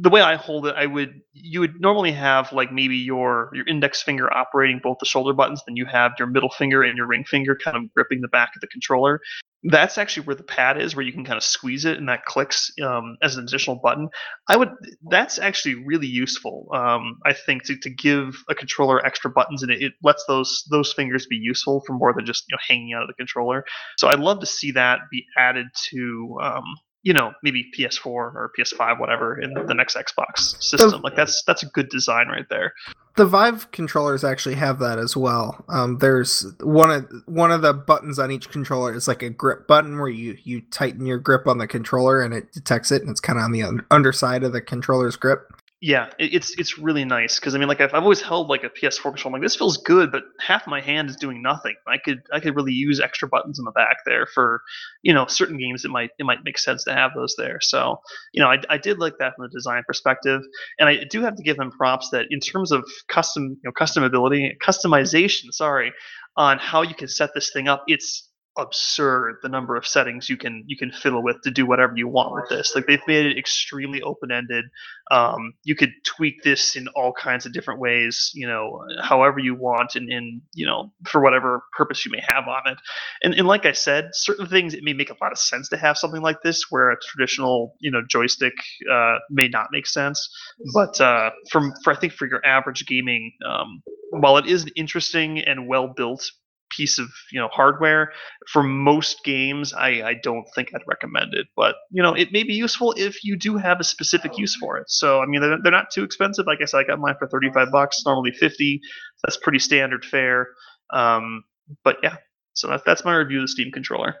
the way I hold it, I would you would normally have like maybe your your index finger operating both the shoulder buttons, then you have your middle finger and your ring finger kind of gripping the back of the controller. That's actually where the pad is, where you can kind of squeeze it and that clicks um, as an additional button. I would that's actually really useful. Um, I think to, to give a controller extra buttons and it, it lets those those fingers be useful for more than just you know hanging out of the controller. So I'd love to see that be added to um, you know maybe PS4 or PS5 whatever in the next Xbox system. Like that's that's a good design right there. The Vive controllers actually have that as well. Um, there's one of one of the buttons on each controller is like a grip button where you you tighten your grip on the controller and it detects it and it's kind of on the un- underside of the controller's grip. Yeah, it, it's it's really nice because I mean, like I've, I've always held like a PS4 controller. I'm like, this feels good, but half my hand is doing nothing. I could I could really use extra buttons in the back there for, you know, certain games. It might it might make sense to have those there. So, you know, I, I did like that from the design perspective, and I do have to give them props that in terms of custom you know customability customization. Sorry, on how you can set this thing up, it's absurd the number of settings you can you can fiddle with to do whatever you want with this. Like they've made it extremely open-ended. Um, you could tweak this in all kinds of different ways you know however you want and in you know for whatever purpose you may have on it. And, and like i said certain things it may make a lot of sense to have something like this where a traditional you know joystick uh, may not make sense. But uh, from for i think for your average gaming um, while it is an interesting and well built piece of you know hardware. For most games i i don't think i'd recommend it but you know it may be useful if you do have a specific use for it. So i mean they're, they're not too expensive. Like i said i got mine for 35 bucks normally 50 that's pretty standard fare. Um, but yeah so that, that's my review of the steam controller.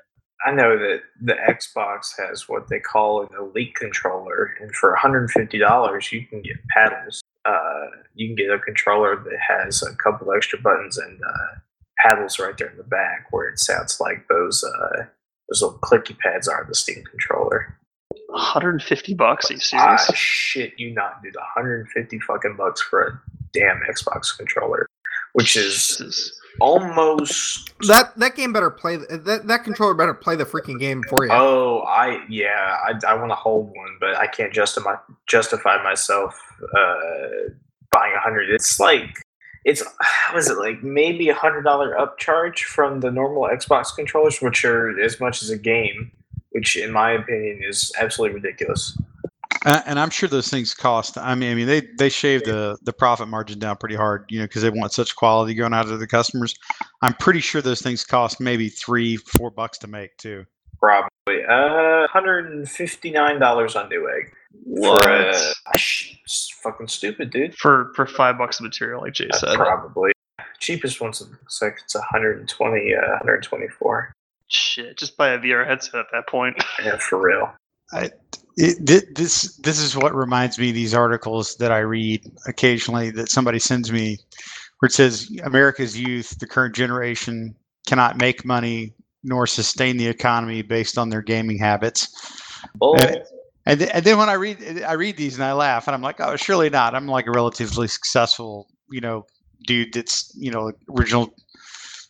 I know that the Xbox has what they call an Elite controller, and for $150, you can get paddles. Uh, you can get a controller that has a couple extra buttons and uh, paddles right there in the back where it sounds like those uh, those little clicky pads are the Steam controller. 150 bucks? Are you Ah, shit, you not, dude. 150 fucking bucks for a damn Xbox controller, which is Jesus. almost. That that game better play that that controller better play the freaking game for you. Oh, I yeah, I, I want to hold one, but I can't justify justify myself uh, buying a hundred. It's like it's how is it like maybe a hundred dollar upcharge from the normal Xbox controllers, which are as much as a game, which in my opinion is absolutely ridiculous. Uh, and I'm sure those things cost. I mean, I mean, they they shave the the profit margin down pretty hard, you know, because they want such quality going out to the customers. I'm pretty sure those things cost maybe three, four bucks to make too. Probably uh, hundred and fifty nine dollars on Newegg. What? For, uh, it's fucking stupid, dude. for for five bucks of material, like Jay Uh, said. probably cheapest one's looks like it's 120 uh, 124 Shit, just buy a VR headset at that point. yeah for real I, it, this this is what reminds me of these articles that I read occasionally that somebody sends me, where it says America's youth, the current generation, cannot make money nor sustain the economy based on their gaming habits. Bull. And, and, th- and then when I read I read these and I laugh and I'm like, oh, surely not. I'm like a relatively successful, you know, dude that's you know original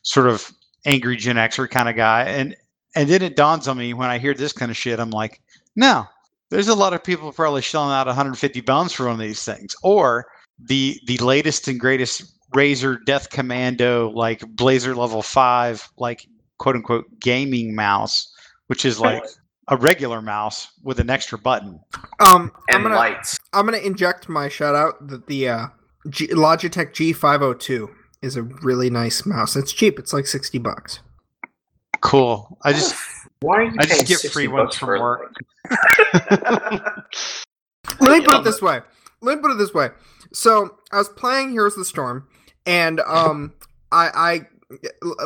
sort of angry Gen Xer kind of guy. And and then it dawns on me when I hear this kind of shit. I'm like, no, there's a lot of people probably shelling out 150 bones for one of these things, or the the latest and greatest Razer Death Commando like Blazer level five like quote unquote gaming mouse, which is like a regular mouse with an extra button. Um, I'm and gonna lights I'm gonna inject my shout out that the uh, G- Logitech G502 is a really nice mouse. It's cheap. It's like sixty bucks. Cool. I just why are you I just get free ones from work. Let me put it this way. Let me put it this way. So I was playing Heroes of the Storm, and um, I, I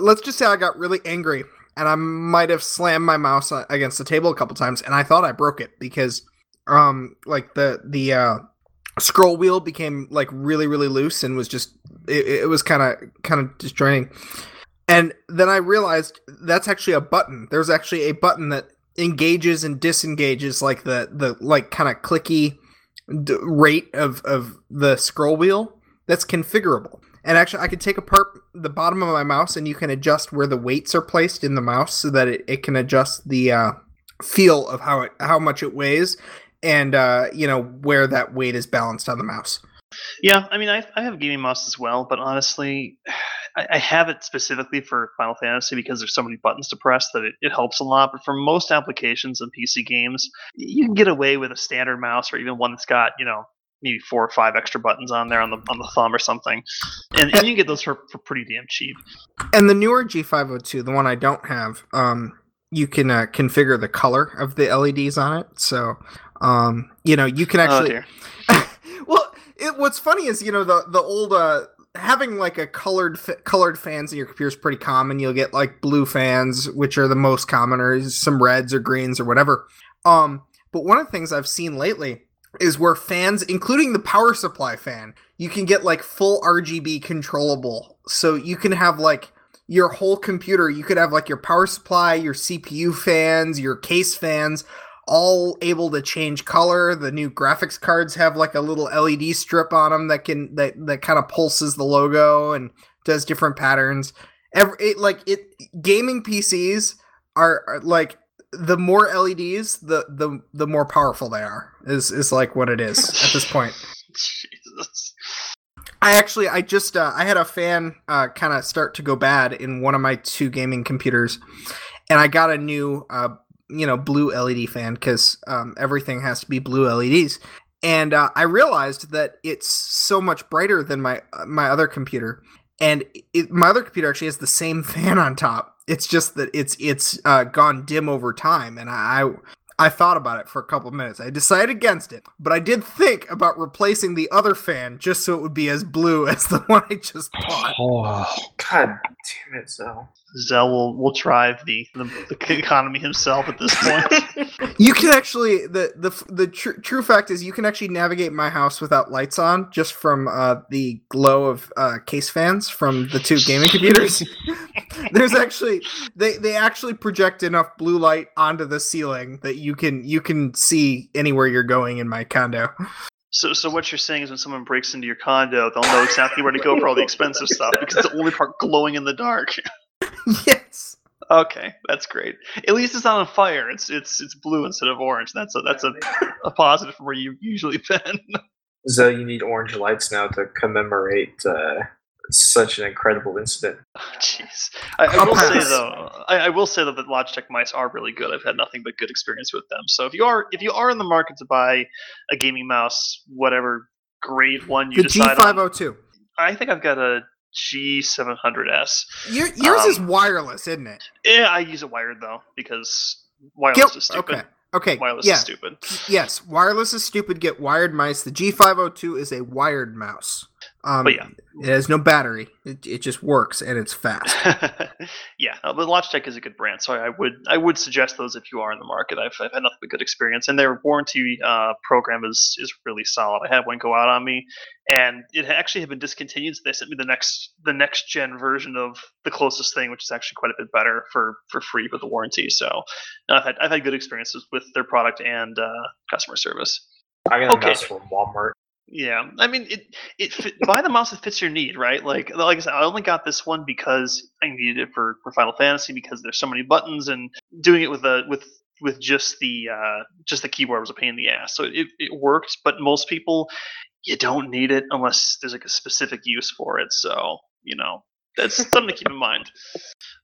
let's just say I got really angry, and I might have slammed my mouse against the table a couple times, and I thought I broke it because, um, like the the uh, scroll wheel became like really really loose and was just it, it was kind of kind of disjointing. And then I realized that's actually a button. There's actually a button that engages and disengages like the the like kind of clicky d- rate of of the scroll wheel that's configurable. And actually, I can take apart the bottom of my mouse, and you can adjust where the weights are placed in the mouse, so that it, it can adjust the uh, feel of how it how much it weighs, and uh, you know where that weight is balanced on the mouse. Yeah, I mean, I, I have gaming mouse as well, but honestly, I, I have it specifically for Final Fantasy because there's so many buttons to press that it, it helps a lot. But for most applications and PC games, you can get away with a standard mouse or even one that's got, you know, maybe four or five extra buttons on there on the on the thumb or something, and, and you can get those for, for pretty damn cheap. And the newer G502, the one I don't have, um, you can uh, configure the color of the LEDs on it. So, um, you know, you can Oh actually. dear. well, it, what's funny is you know the the old uh, having like a colored colored fans in your computer is pretty common. You'll get like blue fans, which are the most common, or some reds or greens or whatever. Um, but one of the things I've seen lately is where fans, including the power supply fan, you can get like full RGB controllable. So you can have like your whole computer, you could have like your power supply, your CPU fans, your case fans, all able to change color. The new graphics cards have like a little LED strip on them that can that that kind of pulses the logo and does different patterns. Every it, like it gaming PCs are, are like the more LEDs, the the the more powerful they are. Is is like what it is at this point. Jesus. I actually, I just, uh, I had a fan uh, kind of start to go bad in one of my two gaming computers, and I got a new, uh, you know, blue LED fan because um, everything has to be blue LEDs. And uh, I realized that it's so much brighter than my uh, my other computer, and it, my other computer actually has the same fan on top. It's just that it's it's uh, gone dim over time, and I I thought about it for a couple of minutes. I decided against it, but I did think about replacing the other fan just so it would be as blue as the one I just bought. Oh, God damn it, so. Zell will, will drive the, the, the economy himself at this point. You can actually the the the tr- true fact is you can actually navigate my house without lights on just from uh, the glow of uh, case fans from the two gaming computers. There's actually they they actually project enough blue light onto the ceiling that you can you can see anywhere you're going in my condo. So, so what you're saying is when someone breaks into your condo, they'll know exactly where to go for all the expensive stuff because it's the only part glowing in the dark. yes. Okay, that's great. At least it's not on fire. It's it's it's blue instead of orange. That's a that's a, a positive from where you've usually been. So you need orange lights now to commemorate uh, such an incredible incident. Jeez, I, I I'll say though, I, I will say though that Logitech mice are really good. I've had nothing but good experience with them. So if you are if you are in the market to buy a gaming mouse, whatever grade one you The decide on, G502. I think I've got a G700S. Your, yours is Um, wireless, isn't it? Yeah, I use it wired though because wireless Yep. is stupid. Okay. Okay. Wireless yeah. is stupid. Yes. Wireless is stupid. Get wired mice. The G502 is a wired mouse. Um, But yeah. It has no battery. It, it just works and it's fast. yeah, uh, but Logitech is a good brand, so I would I would suggest those if you are in the market. I've, I've had nothing but good experience, and their warranty uh, program is is really solid. I had one go out on me, and it actually had been discontinued. So they sent me the next the next gen version of the closest thing, which is actually quite a bit better for for free with the warranty. So I've had I've had good experiences with their product and uh, customer service. I got a Okay. mouse from Walmart. Yeah, I mean, it it fit, buy the mouse that fits your need, right? Like like I said, I only got this one because I needed it for, for Final Fantasy because there's so many buttons, and doing it with a with with just the uh, just the keyboard was a pain in the ass. So it it worked, but most people you don't need it unless there's like a specific use for it. So you know that's something to keep in mind.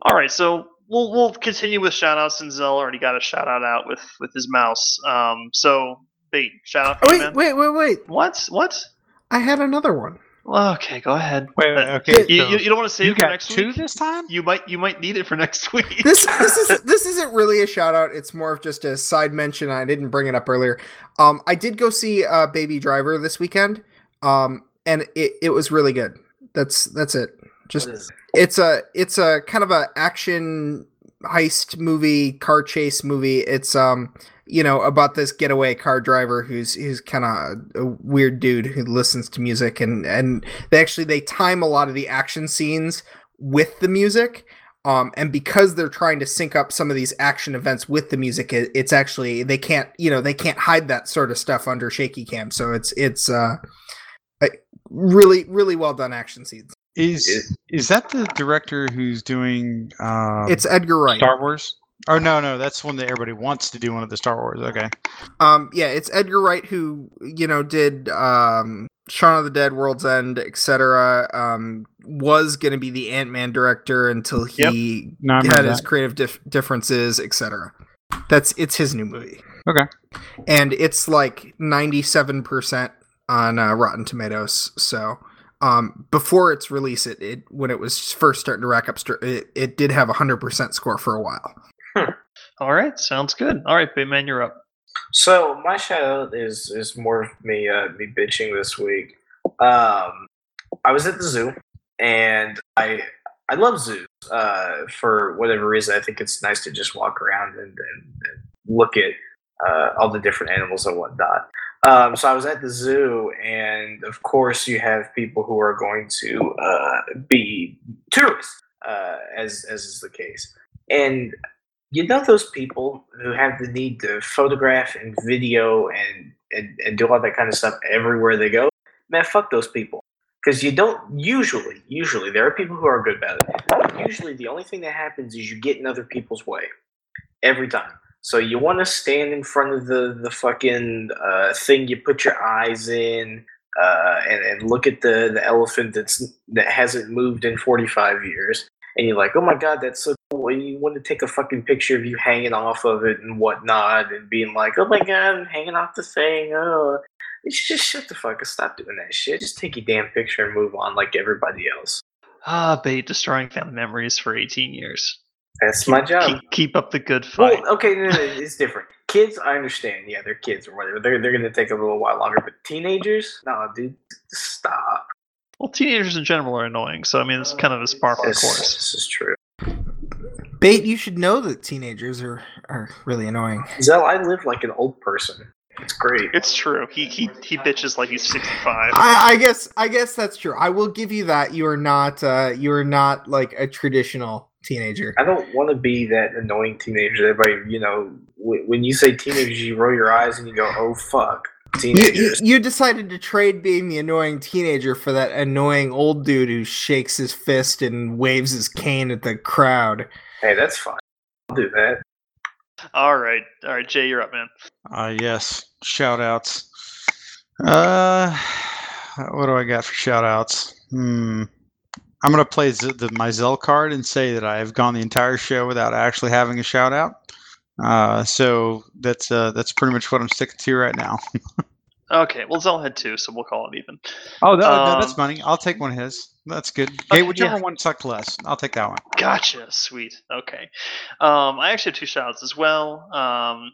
All right, so we'll we'll continue with shout outs, and Zell already got a shout out out with with his mouse. Um, so bait shout out. Oh, wait, wait, wait, wait. What? What? I had another one. Well, okay, go ahead. wait, wait, Uh, okay. You, so you, you don't want to save you it for got next two week? this time? You might you might need it for next week. This this is this isn't really a shout out. It's more of just a side mention. I didn't bring it up earlier. Um, I did go see uh, Baby Driver this weekend. Um, and it, it was really good. That's that's it. Just What is- it's a it's a kind of a action heist movie, car chase movie. It's um you know, about this getaway car driver who's who's kind of a weird dude who listens to music and and they actually they time a lot of the action scenes with the music. Um, and because they're trying to sync up some of these action events with the music, it, it's actually they can't, you know, they can't hide that sort of stuff under shaky cam. So it's it's uh, really really well done action scenes. Is is that the director who's doing? Um, It's Edgar Wright. Star Wars. Oh no, no, that's one that everybody wants to do one of the Star Wars. Okay. Um, yeah, it's Edgar Wright who you know did um, Shaun of the Dead, World's End, etc. Um, was going to be the Ant Man director until he No, had remember his that. creative dif- differences, etc. That's it's his new movie. Okay. and it's like ninety seven percent on uh, Rotten Tomatoes. So. Um, before its release, it, it when it was first starting to rack up, st- it, it did have a hundred percent score for a while. All right, sounds good. All right, Bateman, you're up. So my shout out is is more of me uh, me bitching this week. Um, I was at the zoo and I I love zoos. Uh, for whatever reason, I think it's nice to just walk around and, and, and look at uh, all the different animals and whatnot. Um, so I was at the zoo, and of course, you have people who are going to uh, be tourists, uh, as as is the case. And you know those people who have the need to photograph and video and, and, and do all that kind of stuff everywhere they go? Man fuck those people. Because you don't usually usually there are people who are good about it. Usually the only thing that happens is you get in other people's way every time. So you want to stand in front of the the fucking uh, thing you put your eyes in uh, and, and look at the, the elephant that's that hasn't moved in 45 years and you're like, oh my god, that's so And you want to take a fucking picture of you hanging off of it and whatnot, and being like, oh my god, I'm hanging off the thing. Oh, you just shut the fuck up. Stop doing that shit. Just take your damn picture and move on like everybody else. Ah, Bate, destroying family memories for 18 years. That's my job. Keep, keep up the good fight. Well, okay, no, no, it's different. Kids, I understand. Yeah, they're kids or whatever. They're they're gonna take a little while longer. But teenagers, no, dude, stop. Well, teenagers in general are annoying, so I mean, it's kind of a par for the course. this is true. Bait, you should know that teenagers are are really annoying. Zell, I live like an old person. It's great. It's true. He he he bitches like he's 65. I, I guess I guess that's true. I will give you that. You are not uh you are not like a traditional teenager. I don't want to be that annoying teenager. that Everybody, you know, w- when you say teenagers, you roll your eyes and you go, "Oh fuck, You, you, teenagers." you decided to trade being the annoying teenager for that annoying old dude who shakes his fist and waves his cane at the crowd. Hey, that's fine. I'll do that. All right, all right, Jay, you're up, man. Uh, yes. Shout outs. Uh, what do I got for shout outs? Hmm. I'm going to play Z- the, my Zell card and say that I have gone the entire show without actually having a shout out. Uh, so that's uh, that's pretty much what I'm sticking to right now. Okay, well, Zell had two, so we'll call it even. Oh, no, no, that's Um, funny. I'll take one of his. That's good. Okay, hey, whichever yeah. one sucked less, I'll take that one. Gotcha, sweet. Okay, um, I actually have two shoutouts as well. Um,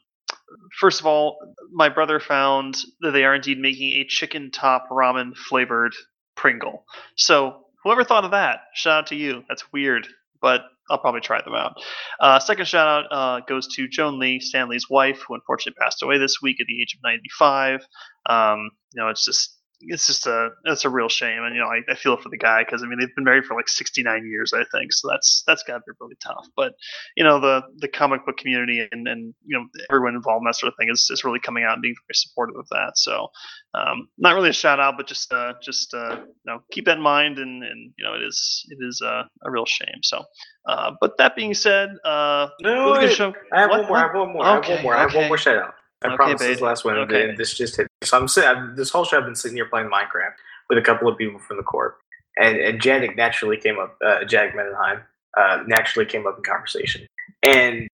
first of all, my brother found that they are indeed making a chicken top ramen flavored Pringle. So whoever thought of that, shout out to you. That's weird, but I'll probably try them out. Uh, second shout out uh, goes to Joan Lee, Stan Lee's wife, who unfortunately passed away this week at the age of 95. Um, you know, it's just it's just a it's a real shame, and you know I, I feel for the guy because I mean they've been married for like 69 years, I think, so that's that's got to be really tough. But you know the the comic book community and and you know everyone involved in that sort of thing is, is really coming out and being very supportive of that. So um, not really a shout out, but just uh, just uh, you know keep that in mind, and and you know it is it is uh, a real shame. So, uh, but that being said, uh, No, really wait. show. I have What? one more. I have one more. I have one more. I have one more shout out. I Okay, promise this babe. last one. Okay. and This just hit. So I'm sitting. This whole show I've been sitting here playing Minecraft with a couple of people from the court, and and Janik naturally came up. Uh, Jack Mendenheim uh, naturally came up in conversation, and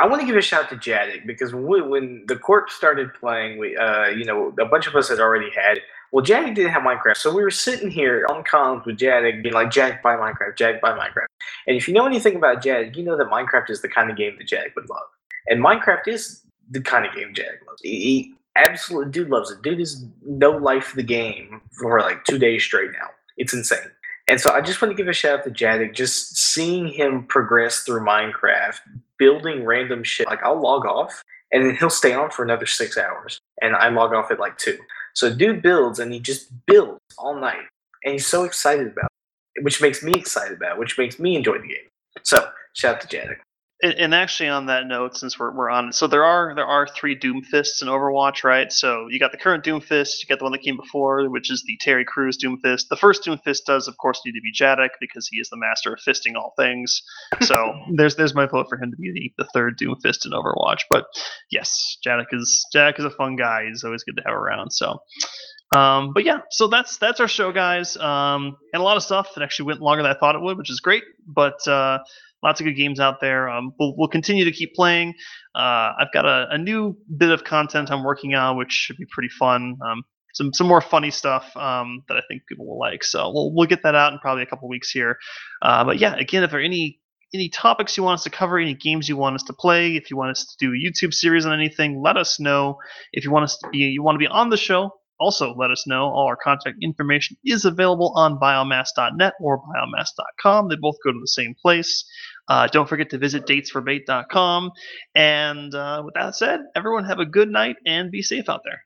I want to give a shout out to Jadik because when, we, when the court started playing, we uh, you know a bunch of us had already had. Well, Jadik didn't have Minecraft, so we were sitting here on comms with Jadik, being like, "Jack, buy Minecraft. Jack, buy Minecraft." And if you know anything about Jadik, you know that Minecraft is the kind of game that Jadik would love. And Minecraft is the kind of game Jack loves. He, he absolutely dude loves it. Dude is no life the game for like two days straight now. It's insane. And so I just want to give a shout out to Jadik. Just seeing him progress through Minecraft, building random shit. Like I'll log off and then he'll stay on for another six hours, and I log off at like two. So dude builds, and he just builds all night, and he's so excited about it, which makes me excited about it, which makes me enjoy the game. So shout out to Jadak. And, and actually, on that note, since we're, we're on, so there are there are three Doomfists in Overwatch, right? So you got the current Doomfist, you got the one that came before, which is the Terry Crews Doomfist. The first Doomfist does, of course, need to be Jadak because he is the master of fisting all things. So there's there's my vote for him to be the, the third Doomfist in Overwatch. But yes, Jadak is Jadak is a fun guy. He's always good to have around. So. Um, but yeah, so that's that's our show, guys. Um, and a lot of stuff that actually went longer than I thought it would, which is great. But uh, lots of good games out there. Um, we'll, we'll continue to keep playing. Uh, I've got a, a, new bit of content I'm working on, which should be pretty fun. Um, some some more funny stuff um, that I think people will like. So we'll we'll get that out in probably a couple weeks here. Uh, but yeah, again, if there are any any topics you want us to cover, any games you want us to play, if you want us to do a YouTube series on anything, let us know. If you want us to be you want to be on the show, also let us know. All our contact information is available on biomass.net or biomass.com. They both go to the same place. Uh, don't forget to visit datesforbait.com. And uh, with that said, everyone have a good night and be safe out there.